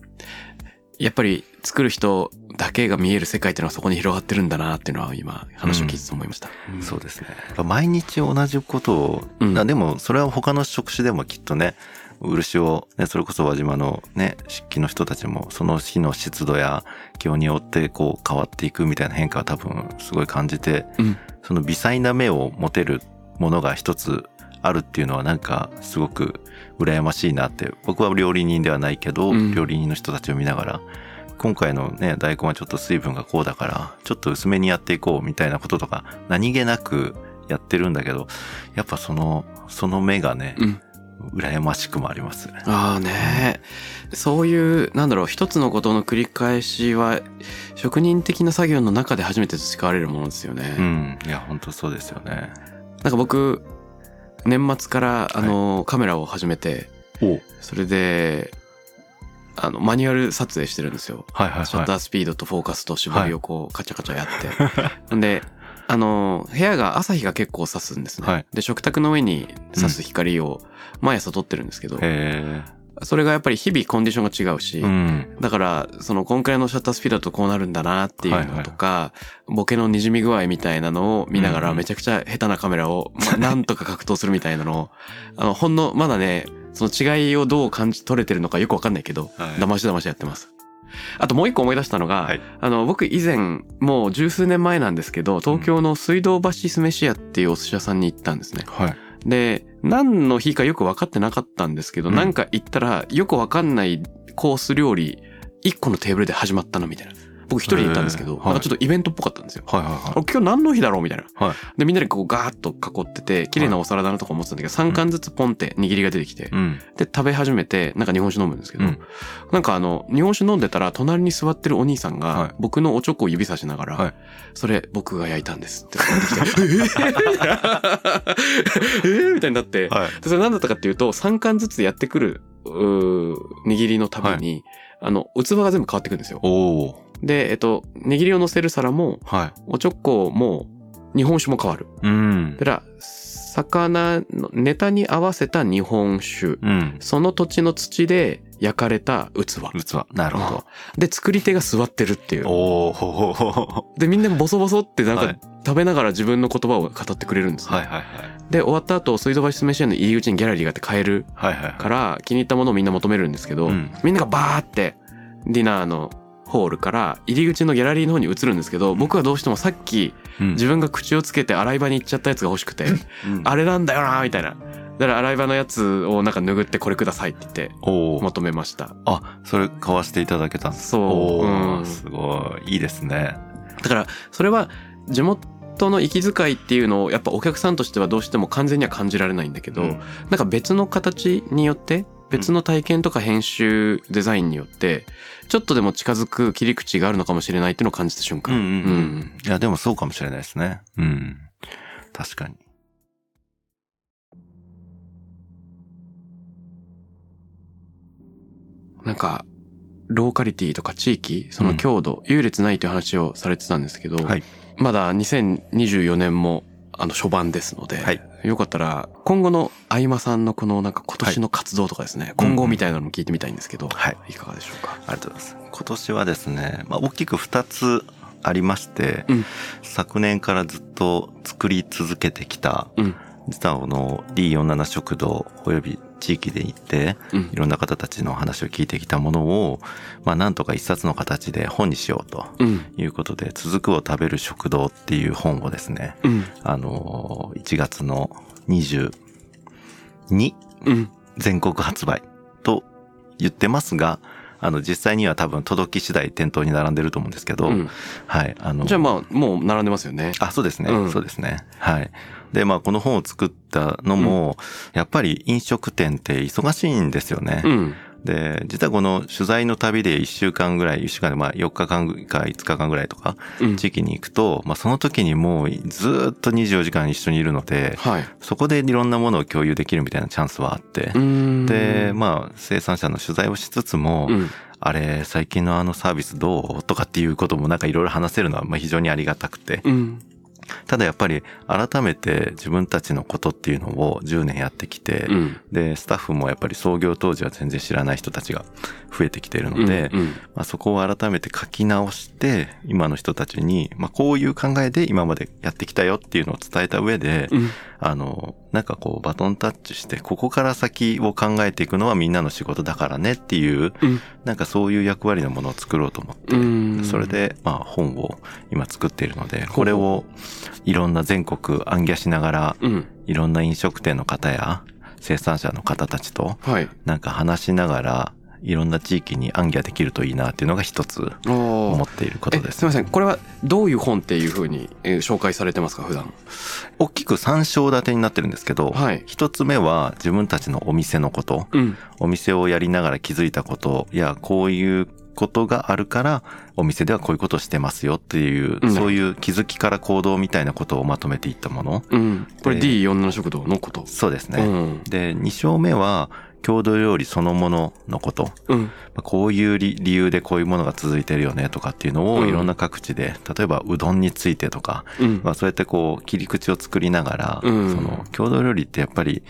Speaker 1: やっぱり作る人だけが見える世界っていうのはそこに広がってるんだなっていうのは今話を聞いてて思いました。
Speaker 2: そうですね。毎日同じことを、
Speaker 1: うん
Speaker 2: あでもそれは他の職種でもきっとね、漆を、ね、それこそ輪島のね、漆器の人たちも、その日の湿度や気温によってこう変わっていくみたいな変化は多分すごい感じて、
Speaker 1: うん
Speaker 2: その微細な目を持てるものが一つあるっていうのはなんかすごく羨ましいなって、僕は料理人ではないけど、
Speaker 1: うん
Speaker 2: 料理人の人たちを見ながら、今回のね、大根はちょっと水分がこうだから、ちょっと薄めにやっていこうみたいなこととか、何気なくやってるんだけど、やっぱその、その目がね、
Speaker 1: うん。
Speaker 2: 羨ましくもありますね。
Speaker 1: ああね。そういう、なんだろう、一つのことの繰り返しは、職人的な作業の中で初めて培われるものですよね。
Speaker 2: うん。いや、本当そうですよね。
Speaker 1: なんか僕、年末から、あの、カメラを始めて、
Speaker 2: お
Speaker 1: それで、あの、マニュアル撮影してるんですよ。
Speaker 2: はいはいはい。
Speaker 1: シャッタースピードとフォーカスと絞りをこう、カチャカチャやって。んで、あの、部屋が朝日が結構差すんですね。
Speaker 2: はい
Speaker 1: で、食卓の上に差す光を毎朝撮ってるんですけど、
Speaker 2: へ
Speaker 1: それがやっぱり日々コンディションが違うし、
Speaker 2: え。うん。
Speaker 1: だから、その、こんくらいのシャッタースピードだとこうなるんだなっていうのとか、ボケの滲み具合みたいなのを見ながら、
Speaker 2: うん
Speaker 1: めちゃくちゃ下手なカメラを、まあ、なんとか格闘するみたいなのを、あの、ほんの、まだね、その違いをどう感じ取れてるのかよくわかんないけど、
Speaker 2: はい
Speaker 1: 騙し騙しやってます。あともう一個思い出したのが、
Speaker 2: はい
Speaker 1: あの、僕以前、もう十数年前なんですけど、東京の水道橋酢飯屋っていうお寿司屋さんに行ったんですね。
Speaker 2: はい。
Speaker 1: で、何の日かよく分かってなかったんですけど、
Speaker 2: うん
Speaker 1: なんか行ったらよく分かんないコース料理、一個のテーブルで始まったのみたいな。僕一人で行ったんですけど、なんかちょっとイベントっぽかったんですよ。
Speaker 2: はいはいは
Speaker 1: あ今日何の日だろうみたいな。
Speaker 2: い。はい。
Speaker 1: で、みんなでこうガーッと囲ってて、綺麗なお皿だなとか思ってたんだけど、3貫ずつポンって握りが出てきて、
Speaker 2: うん。
Speaker 1: で、食べ始めて、なんか日本酒飲むんですけど、
Speaker 2: うん
Speaker 1: なんかあの、日本酒飲んでたら、隣に座ってるお兄さん
Speaker 2: はい
Speaker 1: が、僕のおちょこを指さしながら、
Speaker 2: はい
Speaker 1: それ、僕が焼いたんですって言ってきて、[laughs] [laughs] えー？みたいになって、
Speaker 2: はい。
Speaker 1: でそれ何だったかっていうと、3貫ずつやってくる、うー握りのたびに、あの、器が全部変わってくるんですよ。
Speaker 2: おお。
Speaker 1: で、えっと、握りを乗せる皿も、
Speaker 2: はい。
Speaker 1: おちょこも、日本酒も変わる。
Speaker 2: うん
Speaker 1: だ。から、魚のネタに合わせた日本酒、
Speaker 2: うん。
Speaker 1: その土地の土で焼かれた器。
Speaker 2: 器。なるほ
Speaker 1: で、作り手が座ってるってい
Speaker 2: ど。
Speaker 1: う。
Speaker 2: おお。[laughs]
Speaker 1: で、みんなボソボソってなん
Speaker 2: はい
Speaker 1: か食べながら自分の言葉を語ってくれるんですね。
Speaker 2: はいはいはい。
Speaker 1: で、終わった後、水道橋酢飯屋の入り口にギャラリーがあって買える
Speaker 2: はいはいはい。
Speaker 1: から気に入ったものをみんな求めるんですけど、
Speaker 2: うん
Speaker 1: みんながバーってディナーのホールから入り口のギャラリーの方に移るんですけど、僕はどうしてもさっき
Speaker 2: うん
Speaker 1: 自分が口をつけて洗い場に行っちゃったやつが欲しくて、
Speaker 2: うん
Speaker 1: あれなんだよなみたいな。だから洗い場のやつをなんか拭ってこれくださいって言って。求めました。
Speaker 2: あ、それ買わせていただけたんです
Speaker 1: そう
Speaker 2: お
Speaker 1: うん
Speaker 2: ーすごい。いいですね。
Speaker 1: だからそれは地元の息遣いっていうのをやっぱお客さんとしてはどうしても完全には感じられないんだけど、
Speaker 2: うん
Speaker 1: なんか別の形によって別の体験とか編集デザインによってちょっとでも近づく切り口があるのかもしれないっていうのを感じた瞬間。
Speaker 2: うんうんうん。いや、でもそうかもしれないですね。うん。確かに。
Speaker 1: なんかローカリティとか地域その強度、優劣ないという話をされてたんですけど、
Speaker 2: はい。
Speaker 1: まだ2024年もあの初版ですので、
Speaker 2: はい
Speaker 1: よかったら今後の相馬さんのこのなんか今年の活動とかですね、今後みたいなのも聞いてみたいんですけど、
Speaker 2: はい。
Speaker 1: いかがでしょうか？
Speaker 2: ありがとうございます。今年はですね、まあ、大きく2つありまして、
Speaker 1: うん
Speaker 2: 昨年からずっと作り続けてきた、
Speaker 1: うん
Speaker 2: 実はこの D47 食堂および地域で行って、
Speaker 1: うん。
Speaker 2: いろんな方たちの話を聞いてきたものを、まあなんとか一冊の形で本にしようと
Speaker 1: うん。
Speaker 2: いうことで、続くを食べる食堂っていう本をですね、
Speaker 1: うん。
Speaker 2: あのー、1月の22
Speaker 1: うん。
Speaker 2: 全国発売と言ってますが、あの、実際には多分届き次第店頭に並んでると思うんですけど、
Speaker 1: うん。
Speaker 2: はい、あの、
Speaker 1: じゃあまあもう並んでますよね。
Speaker 2: あ、そうですね、
Speaker 1: うん。
Speaker 2: そうですね。はい。で、まあ、この本を作ったのも、やっぱり飲食店って忙しいんですよね。
Speaker 1: うん。
Speaker 2: で、実はこの取材の旅で1週間ぐらい、1週間でまあ4日間か5日間ぐらいとか、
Speaker 1: うん。
Speaker 2: 地域に行くと、まあその時にもうずーっと24時間一緒にいるので、
Speaker 1: はい。
Speaker 2: そこでいろんなものを共有できるみたいなチャンスはあって。
Speaker 1: う、ん。
Speaker 2: で、まあ生産者の取材をしつつも、
Speaker 1: うん。
Speaker 2: あれ、最近のあのサービスどう？とかっていうこともなんかいろいろ話せるのはまあ非常にありがたくて、
Speaker 1: うん
Speaker 2: ただやっぱり改めて自分たちのことっていうのを10年やってきて、
Speaker 1: うん。
Speaker 2: で、スタッフもやっぱり創業当時は全然知らない人たちが増えてきているので、
Speaker 1: うん。
Speaker 2: まあ、そこを改めて書き直して、今の人たちに、まあ、こういう考えで今までやってきたよっていうのを伝えた上で、
Speaker 1: うん
Speaker 2: あの、なんかこうバトンタッチして、ここから先を考えていくのはみんなの仕事だからねっていう、
Speaker 1: うん
Speaker 2: なんかそういう役割のものを作ろうと思って、
Speaker 1: うん
Speaker 2: それで、まあ本を今作っているので、これをいろんな全国暗記しながら、
Speaker 1: うん。
Speaker 2: いろんな飲食店の方や生産者の方たちと、
Speaker 1: はい。
Speaker 2: なんか話しながら、いろんな地域に暗記できるといいなっていうのが一つ思っていること
Speaker 1: え
Speaker 2: です
Speaker 1: すみません。これはどういう本っていうふうに、えー紹介されてますか、普段？
Speaker 2: 大きく3章立てになってるんですけど、
Speaker 1: はい
Speaker 2: 一つ目は自分たちのお店のこと、
Speaker 1: うん。
Speaker 2: お店をやりながら気づいたことや、こういうことがあるから、お店ではこういうことをしてますよっていう、
Speaker 1: うん
Speaker 2: そういう気づきから行動みたいなことをまとめていったもの。
Speaker 1: うん。これ
Speaker 2: え
Speaker 1: D47 食堂のこと？
Speaker 2: そうですね。
Speaker 1: うん。
Speaker 2: で、2章目は、郷土料理そのもののこと。
Speaker 1: うん。
Speaker 2: まあこういう理理由でこういうものが続いてるよねとかっていうの
Speaker 1: うん
Speaker 2: をいろんな各地で、例えばうどんについてとか、
Speaker 1: うん。
Speaker 2: まあそうやってこう切り口を作りながら、
Speaker 1: うん
Speaker 2: その郷土料理ってやっぱり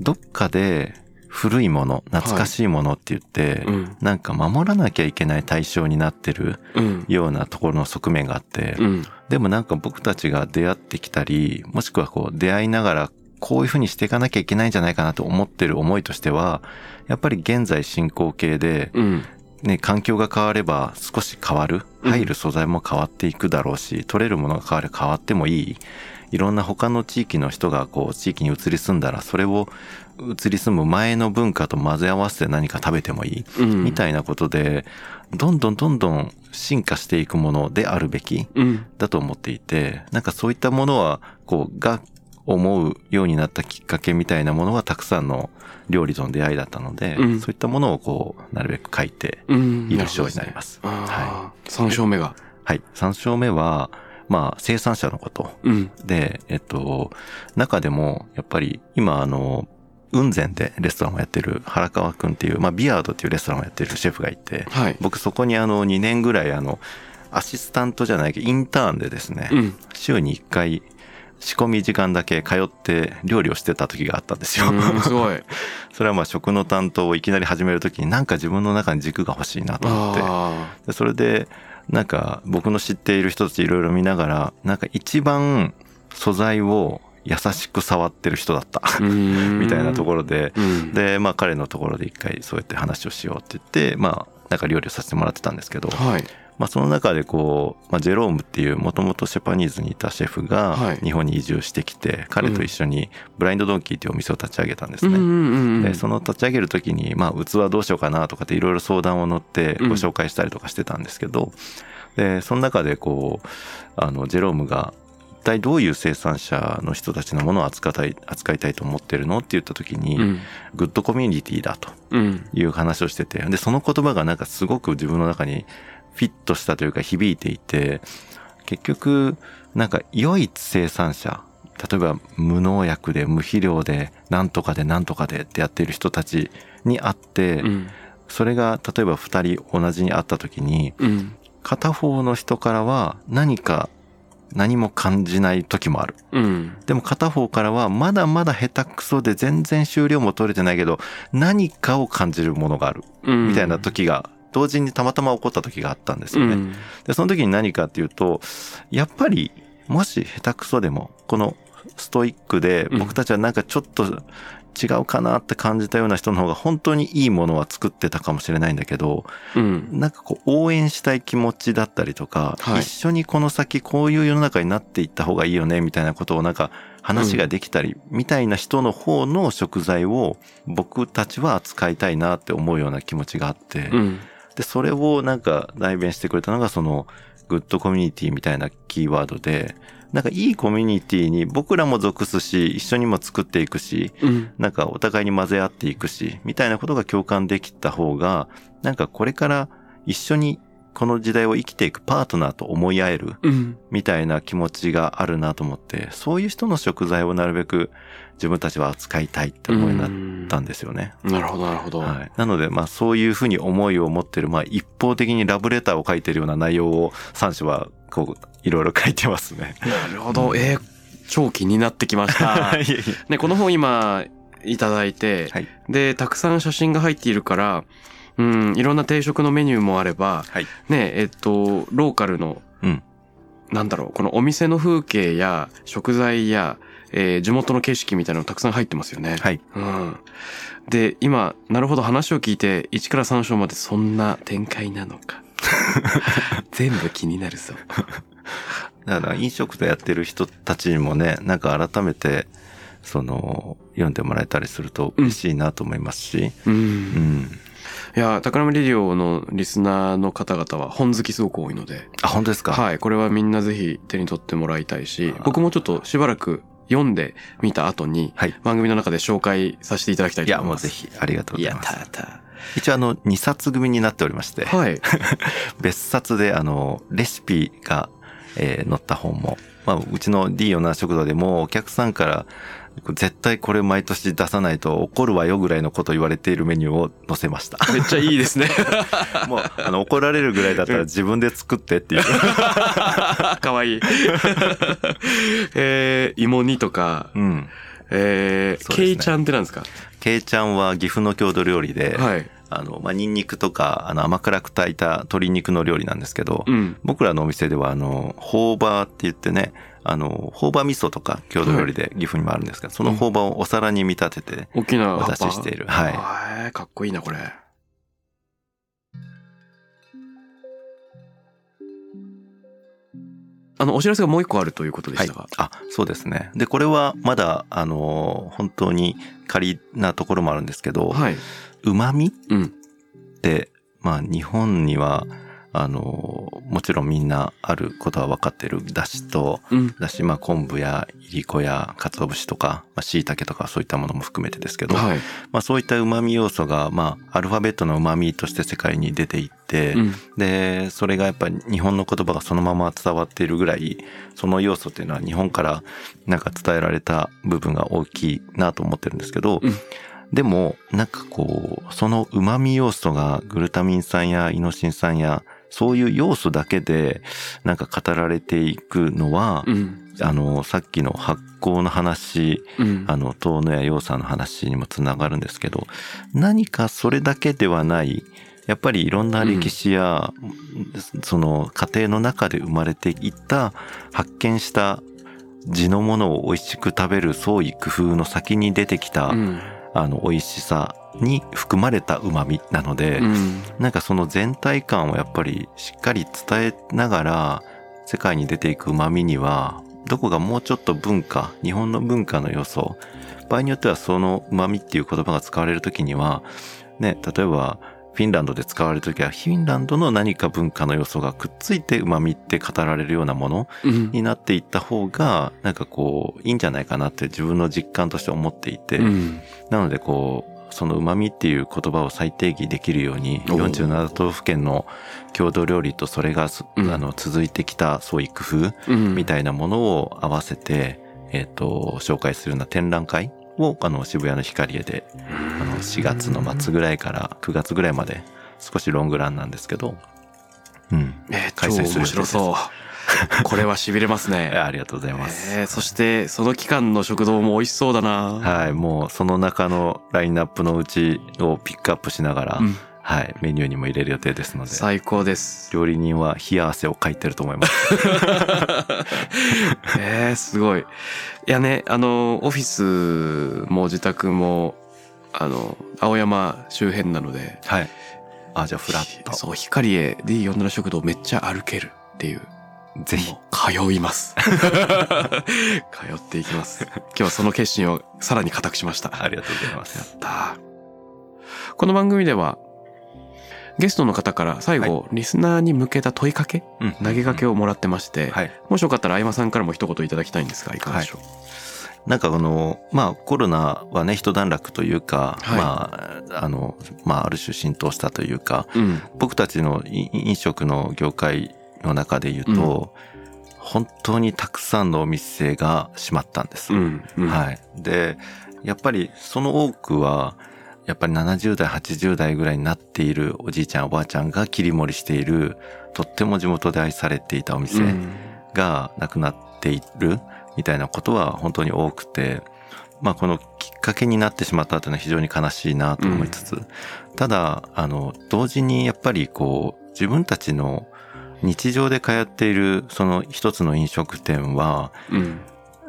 Speaker 2: どっかで古いもの、懐かしいものって言って、
Speaker 1: うん。
Speaker 2: なんか守らなきゃいけない対象になってる
Speaker 1: うん。
Speaker 2: ようなところの側面があって、
Speaker 1: うん。
Speaker 2: でもなんか僕たちが出会ってきたり、もしくはこう出会いながらこういうふうにしていかなきゃいけないんじゃないかなと思ってる思いとしては、やっぱり現在進行形で、
Speaker 1: うん。
Speaker 2: ね、環境が変われば少し変わる。
Speaker 1: うん
Speaker 2: 入る素材も変わっていくだろうし、取れるものが変わる変わってもいい。いろんな他の地域の人がこう地域に移り住んだら、それを移り住む前の文化と混ぜ合わせて何か食べてもいい。
Speaker 1: うん。
Speaker 2: みたいなことで、どんどんどんどん進化していくものであるべき
Speaker 1: うん。
Speaker 2: だと思っていて、なんかそういったものは、こう、が思うようになったきっかけみたいなものはたくさんの料理との出会いだったので、
Speaker 1: うん
Speaker 2: そういったものをこう、なるべく書いて
Speaker 1: うん。
Speaker 2: いる章になります。
Speaker 1: は。
Speaker 2: はい
Speaker 1: 3章目が。
Speaker 2: はい。3章目は、まあ、生産者のこと
Speaker 1: うん。
Speaker 2: で、えっと、中でも、やっぱり、今、あの、雲仙でレストランをやってる原川くんっていう、まあ、ビアードっていうレストランをやってるシェフがいて、
Speaker 1: はい。
Speaker 2: 僕そこにあの、2年ぐらいあの、アシスタントじゃないけど、インターンでですね、
Speaker 1: うん。
Speaker 2: 週に1回、仕込み時間だけ通って料理をしてた時があったんですよ。
Speaker 1: うんすごい。[laughs]
Speaker 2: それはまあ食の担当をいきなり始める時になんか自分の中に軸が欲しいなと思って、それでなんか僕の知っている人たちいろいろ見ながらなんか一番素材を優しく触ってる人だった。[laughs] みたいなところで、
Speaker 1: うん。
Speaker 2: でまあ彼のところで一回そうやって話をしようって言ってまあなんか料理をさせてもらってたんですけど、
Speaker 1: はい。
Speaker 2: まあその中でこう、まあ、ジェロームっていうもともとシェパニーズにいたシェフ
Speaker 1: はい
Speaker 2: が日本に移住してきて、彼と一緒にブラインドドンキーっていうお店を立ち上げたんですね。
Speaker 1: うんうんうん。
Speaker 2: でその立ち上げる時に、まあ、器どうしようかなとかっていろいろ相談を乗って
Speaker 1: うん
Speaker 2: ご紹介したりとかしてたんですけど、でその中でこうあのジェロームが一体どういう生産者の人たちのものを扱いたい扱いたいと思ってるのって言った時に、
Speaker 1: うん。
Speaker 2: グッドコミュニティだと
Speaker 1: うん。
Speaker 2: いう話をしててでその言葉がなんかすごく自分の中にフィットしたというか響いていて結局なんか良い生産者例えば無農薬で無肥料でなんとかでなんとかでってやっている人たちに会って、
Speaker 1: うん。
Speaker 2: それが例えば2人同じに会った時に
Speaker 1: うん。
Speaker 2: 片方の人からは何か何も感じない時もある。
Speaker 1: うん。
Speaker 2: でも片方からはまだまだ下手くそで全然終了も取れてないけど何かを感じるものがある
Speaker 1: うん。
Speaker 2: みたいな時が同時にたまたま起こった時があったんですよね。
Speaker 1: うん。
Speaker 2: で、その時に何かっていうと、やっぱりもし下手くそでもこのストイックで
Speaker 1: うん
Speaker 2: 僕たちはなんかちょっと違うかなって感じたような人の方が本当にいいものは作ってたかもしれないんだけど、
Speaker 1: うん。
Speaker 2: なんかこう応援したい気持ちだったりとか、
Speaker 1: はい
Speaker 2: 一緒にこの先こういう世の中になっていった方がいいよねみたいなことをなんか話ができたりみたいな人の方の食材を僕たちは扱いたいなって思うような気持ちがあって、
Speaker 1: うん。
Speaker 2: で、それをなんか代弁してくれたのがそのグッドコミュニティみたいなキーワードで、なんかいいコミュニティに僕らも属すし、一緒にも作っていくし、
Speaker 1: うん。
Speaker 2: なんかお互いに混ぜ合っていくし、みたいなことが共感できた方が、なんかこれから一緒にこの時代を生きていくパートナーと思い合える
Speaker 1: うん。
Speaker 2: みたいな気持ちがあるなと思って、そういう人の食材をなるべく自分たちは扱いたいって思いになったんですよね。
Speaker 1: なるほど、なるほど。
Speaker 2: はい。なので、まあそういうふうに思いを持ってる、まあ一方的にラブレターを書いてるような内容を三種はこう、いろいろ書いてますね。
Speaker 1: なるほど。えー、超気になってきました。[laughs]
Speaker 2: いやいや
Speaker 1: ね、この本今いただいて、
Speaker 2: はい
Speaker 1: で、たくさん写真が入っているから、うん、いろんな定食のメニューもあれば、
Speaker 2: はい。
Speaker 1: ね、えっと、ローカルの、
Speaker 2: うん
Speaker 1: なんだろう、このお店の風景や食材や、えー地元の景色みたいなのたくさん入ってますよね。
Speaker 2: はい。
Speaker 1: うん。で、今、なるほど話を聞いて、1から3章までそんな展開なのか。[laughs] 全部気になるぞ。
Speaker 2: だから飲食でやってる人たちにもね、なんか改めて、その、読んでもらえたりすると嬉しいなと思いますし、
Speaker 1: う。
Speaker 2: うんん。
Speaker 1: いや、宝レディオのリスナーの方々は本好きすごく多いので、
Speaker 2: あ、本当ですか？
Speaker 1: はい、これはみんなぜひ手に取ってもらいたいし僕もちょっとしばらく読んでみた後に、
Speaker 2: はい。
Speaker 1: 番組の中で紹介させていただきたい
Speaker 2: いや、
Speaker 1: と思います。
Speaker 2: もうぜひ、ありがとうござい
Speaker 1: や
Speaker 2: ます。
Speaker 1: ったやった。
Speaker 2: 一応あの、2冊組になっておりまして、
Speaker 1: はい。[laughs]
Speaker 2: 別冊であの、レシピが、えー載った本も、まあ、うちの D よな食堂でもお客さんから、絶対これ毎年出さないと怒るわよぐらいのこと言われているメニューを載せました。
Speaker 1: めっちゃいいですね。[laughs]
Speaker 2: もう、あの、怒られるぐらいだったら自分で作ってっていう。[laughs]
Speaker 1: かわいい。[laughs] えー、芋煮とか、
Speaker 2: うん。
Speaker 1: えー、ケイちゃんってなんですか？
Speaker 2: ケイちゃんは岐阜の郷土料理で、
Speaker 1: はい。
Speaker 2: あの、まあ、ニンニクとか、あの、甘辛く炊いた鶏肉の料理なんですけど、
Speaker 1: うん。
Speaker 2: 僕らのお店では、あの、ホーバーって言ってね、あの、ホーバー味噌とか郷土料理で岐阜にもあるんですけど、そのホーバーをお皿に見立てて、
Speaker 1: 大きな
Speaker 2: お出ししているはい
Speaker 1: い。かっこいいな、これ。あの、お知らせがもう一個あるということで
Speaker 2: はい
Speaker 1: したが。。
Speaker 2: あ、そうですね。で、これはまだ、あの、本当に仮なところもあるんですけど、
Speaker 1: はい。
Speaker 2: 旨味
Speaker 1: うん。
Speaker 2: って、まあ、日本には、あの、もちろんみんなあることは分かってるだしと、
Speaker 1: うん。
Speaker 2: だし、まあ、昆布やいりこや鰹節とか、まあ、椎茸とかそういったものも含めてですけど、
Speaker 1: はい。
Speaker 2: まあ、そういった旨味要素が、まあ、アルファベットの旨味として世界に出ていって、
Speaker 1: うん。
Speaker 2: で、それがやっぱり日本の言葉がそのまま伝わっているぐらい、その要素っていうのは日本からなんか伝えられた部分が大きいなと思ってるんですけど、
Speaker 1: うん
Speaker 2: でも、なんかこう、その旨味要素がグルタミン酸やイノシン酸や、そういう要素だけでなんか語られていくのは、
Speaker 1: うん。
Speaker 2: あの、さっきの発酵の話、
Speaker 1: うん。
Speaker 2: あの、遠野や洋さんの話にもつながるんですけど、何かそれだけではない、やっぱりいろんな歴史や、その過程の中で生まれていった、発見した地のものを美味しく食べる創意工夫の先に出てきた、
Speaker 1: うん。
Speaker 2: あの、美味しさに含まれた旨味なので、
Speaker 1: うん。
Speaker 2: なんかその全体感をやっぱりしっかり伝えながら世界に出ていく旨味にはどこがもうちょっと文化日本の文化の要素場合によってはその旨味っていう言葉が使われる時にはね例えばフィンランドで使われる時はフィンランドの何か文化の要素がくっついて旨味って語られるようなもの
Speaker 1: うん。
Speaker 2: になっていった方がなんかこういいんじゃないかなって自分の実感として思っていて、
Speaker 1: うん。
Speaker 2: なのでこう、その旨味っていう言葉を再定義できるように、
Speaker 1: おー
Speaker 2: 47都道府県の郷土料理とそれがす、
Speaker 1: うん
Speaker 2: あの続いてきた創意工夫
Speaker 1: うん。
Speaker 2: みたいなものを合わせて、えっ、と、紹介するような展覧会を、あの、渋谷のヒカリエで、あの、4月の末ぐらいから9月ぐらいまで、少しロングランなんですけど、うん。
Speaker 1: えー、
Speaker 2: 開催する
Speaker 1: 超面白そう。[laughs] これは痺れますね。
Speaker 2: ありがとうございます。
Speaker 1: えー、そして、その期間の食堂も美味しそうだな。
Speaker 2: はい、もうその中のラインナップのうちをピックアップしながら、
Speaker 1: うん
Speaker 2: はい、メニューにも入れる予定ですので、
Speaker 1: 最高です。
Speaker 2: 料理人は冷や汗をかいてると思います。[laughs]
Speaker 1: えー、すごい。いやね、あの、オフィスも自宅も、あの、青山周辺なので、
Speaker 2: はい。あ、じゃあフラット。
Speaker 1: そう、光栄 D47 食堂めっちゃ歩けるっていう。
Speaker 2: ぜひ
Speaker 1: 通います。[laughs] 通っていきます。今日はその決心をさらに固くしました。
Speaker 2: ありがとうございま
Speaker 1: や
Speaker 2: す。
Speaker 1: ったこの番組では、ゲストの方から最後、リスナーに向けた問いかけ、
Speaker 2: うん
Speaker 1: 投げかけをもらってまして、
Speaker 2: はい。
Speaker 1: もしよかったら相馬さんからも一言いただきたいんですが、いかがでしょ
Speaker 2: なんかこの、まあコロナはね、一段落というか、
Speaker 1: はい
Speaker 2: まあ、あの、まあある種浸透したというか、
Speaker 1: う。うん。
Speaker 2: 僕たちのい飲食の業界の中で言うと、本当にたくさんのお店が閉まったんです。
Speaker 1: うん。うん。
Speaker 2: はい。で、やっぱりその多くは、やっぱり70代、80代ぐらいになっているおじいちゃん、おばあちゃんが切り盛りしている、とっても地元で愛されていたお店
Speaker 1: うん
Speaker 2: がなくなっているみたいなことは本当に多くて、まあこのきっかけになってしまったというのは非常に悲しいなと思いつつ、ただ、あの、同時にやっぱりこう、自分たちの日常で通っているその一つの飲食店は、
Speaker 1: うん。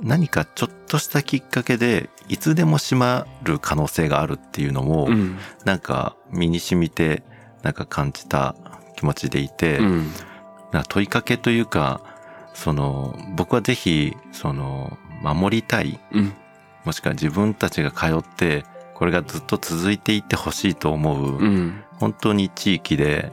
Speaker 2: 何かちょっとしたきっかけでいつでも閉まる可能性があるっていうのも、
Speaker 1: うん。
Speaker 2: なんか身に染みてなんか感じた気持ちでいて、
Speaker 1: うん。
Speaker 2: 問いかけというかその僕はぜひその守りたい
Speaker 1: うん。
Speaker 2: もしくは自分たちが通ってこれがずっと続いていってほしいと思う、
Speaker 1: うん。
Speaker 2: 本当に地域で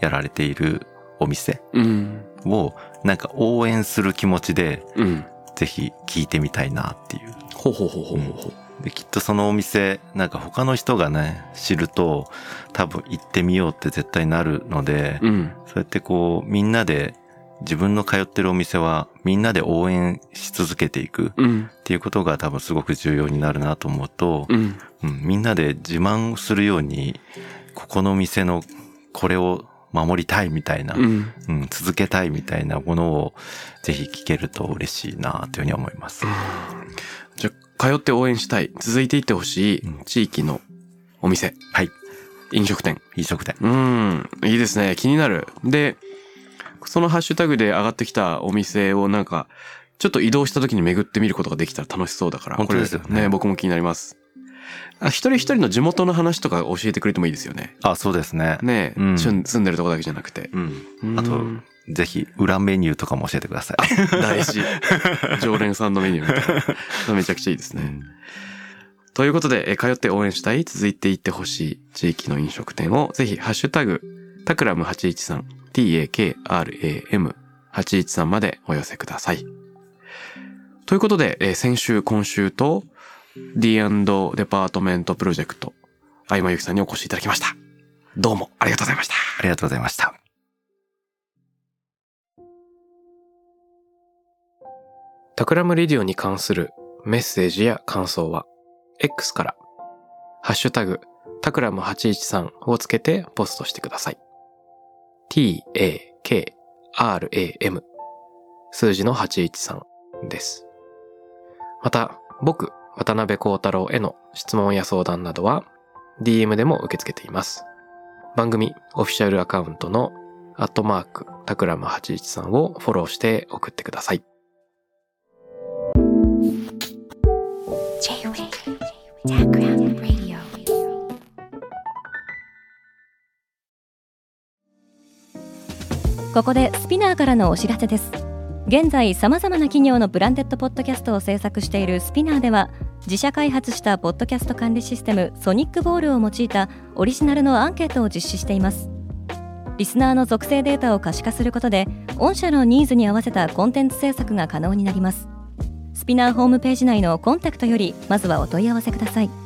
Speaker 2: やられているお店
Speaker 1: うん。
Speaker 2: をなんか応援する気持ちで
Speaker 1: うん。
Speaker 2: ぜひ聞いてみたいなっていう。
Speaker 1: ほうほうほうほ。うほう
Speaker 2: できっとそのお店なんか他の人がね知ると多分行ってみようって絶対なるので、
Speaker 1: うん。
Speaker 2: そうやってこうみんなで自分の通ってるお店はみんなで応援し続けていくっ
Speaker 1: うん。
Speaker 2: ていうことが多分すごく重要になるなと思うと、
Speaker 1: うん。
Speaker 2: うん、みんなで自慢するようにここの店のこれを守りたいみたいな、
Speaker 1: うん。
Speaker 2: うん、続けたいみたいなものをぜひ聞けると嬉しいなというふうに思います。
Speaker 1: じゃあ通って応援したい。続いていってほしい
Speaker 2: うん。
Speaker 1: 地域のお店。
Speaker 2: はい。
Speaker 1: 飲食店。
Speaker 2: 飲食店。
Speaker 1: うん。いいですね。気になる。でそのハッシュタグで上がってきたお店をなんかちょっと移動した時に巡ってみることができたら楽しそうだから
Speaker 2: 本当ですよね。
Speaker 1: これ僕も気になります。あ一人一人の地元の話とか教えてくれてもいいですよね。
Speaker 2: あ、そうですね。
Speaker 1: ねえ、
Speaker 2: うん。
Speaker 1: 住ん住んでるとこだけじゃなくて。
Speaker 2: うん。あと
Speaker 1: うん、
Speaker 2: ぜひ裏メニューとかも教えてください。
Speaker 1: 大事 [laughs] 常連さんのメニューみたいなめちゃくちゃいいですね、
Speaker 2: うん
Speaker 1: ということで、えー通って応援したい、続いていってほしい地域の飲食店を、ぜひ、ハッシュタグ、タクラム813、takram813 までお寄せください。ということで、えー先週、今週と、D& デパートメントプロジェクト、相馬ゆきさんにお越しいただきました。どうもありがとうございました。
Speaker 2: ありがとうございました。
Speaker 1: TAKRAM RADIO に関するメッセージや感想は、X から、ハッシュタグ、タクラム813をつけてポストしてください。t-a-k-r-a-m 数字の813です。また、僕、渡邉康太郎への質問や相談などは、DM でも受け付けています。番組オフィシャルアカウントのアットマークタクラム813をフォローして送ってください。
Speaker 3: ここでスピナーからのお知らせです。現在さまざまな企業のブランデッドポッドキャストを制作しているスピナーでは自社開発したポッドキャスト管理システムソニックボールを用いたオリジナルのアンケートを実施しています。リスナーの属性データを可視化することで御社のニーズに合わせたコンテンツ制作が可能になります。スピナーホームページ内のコンタクトよりまずはお問い合わせください。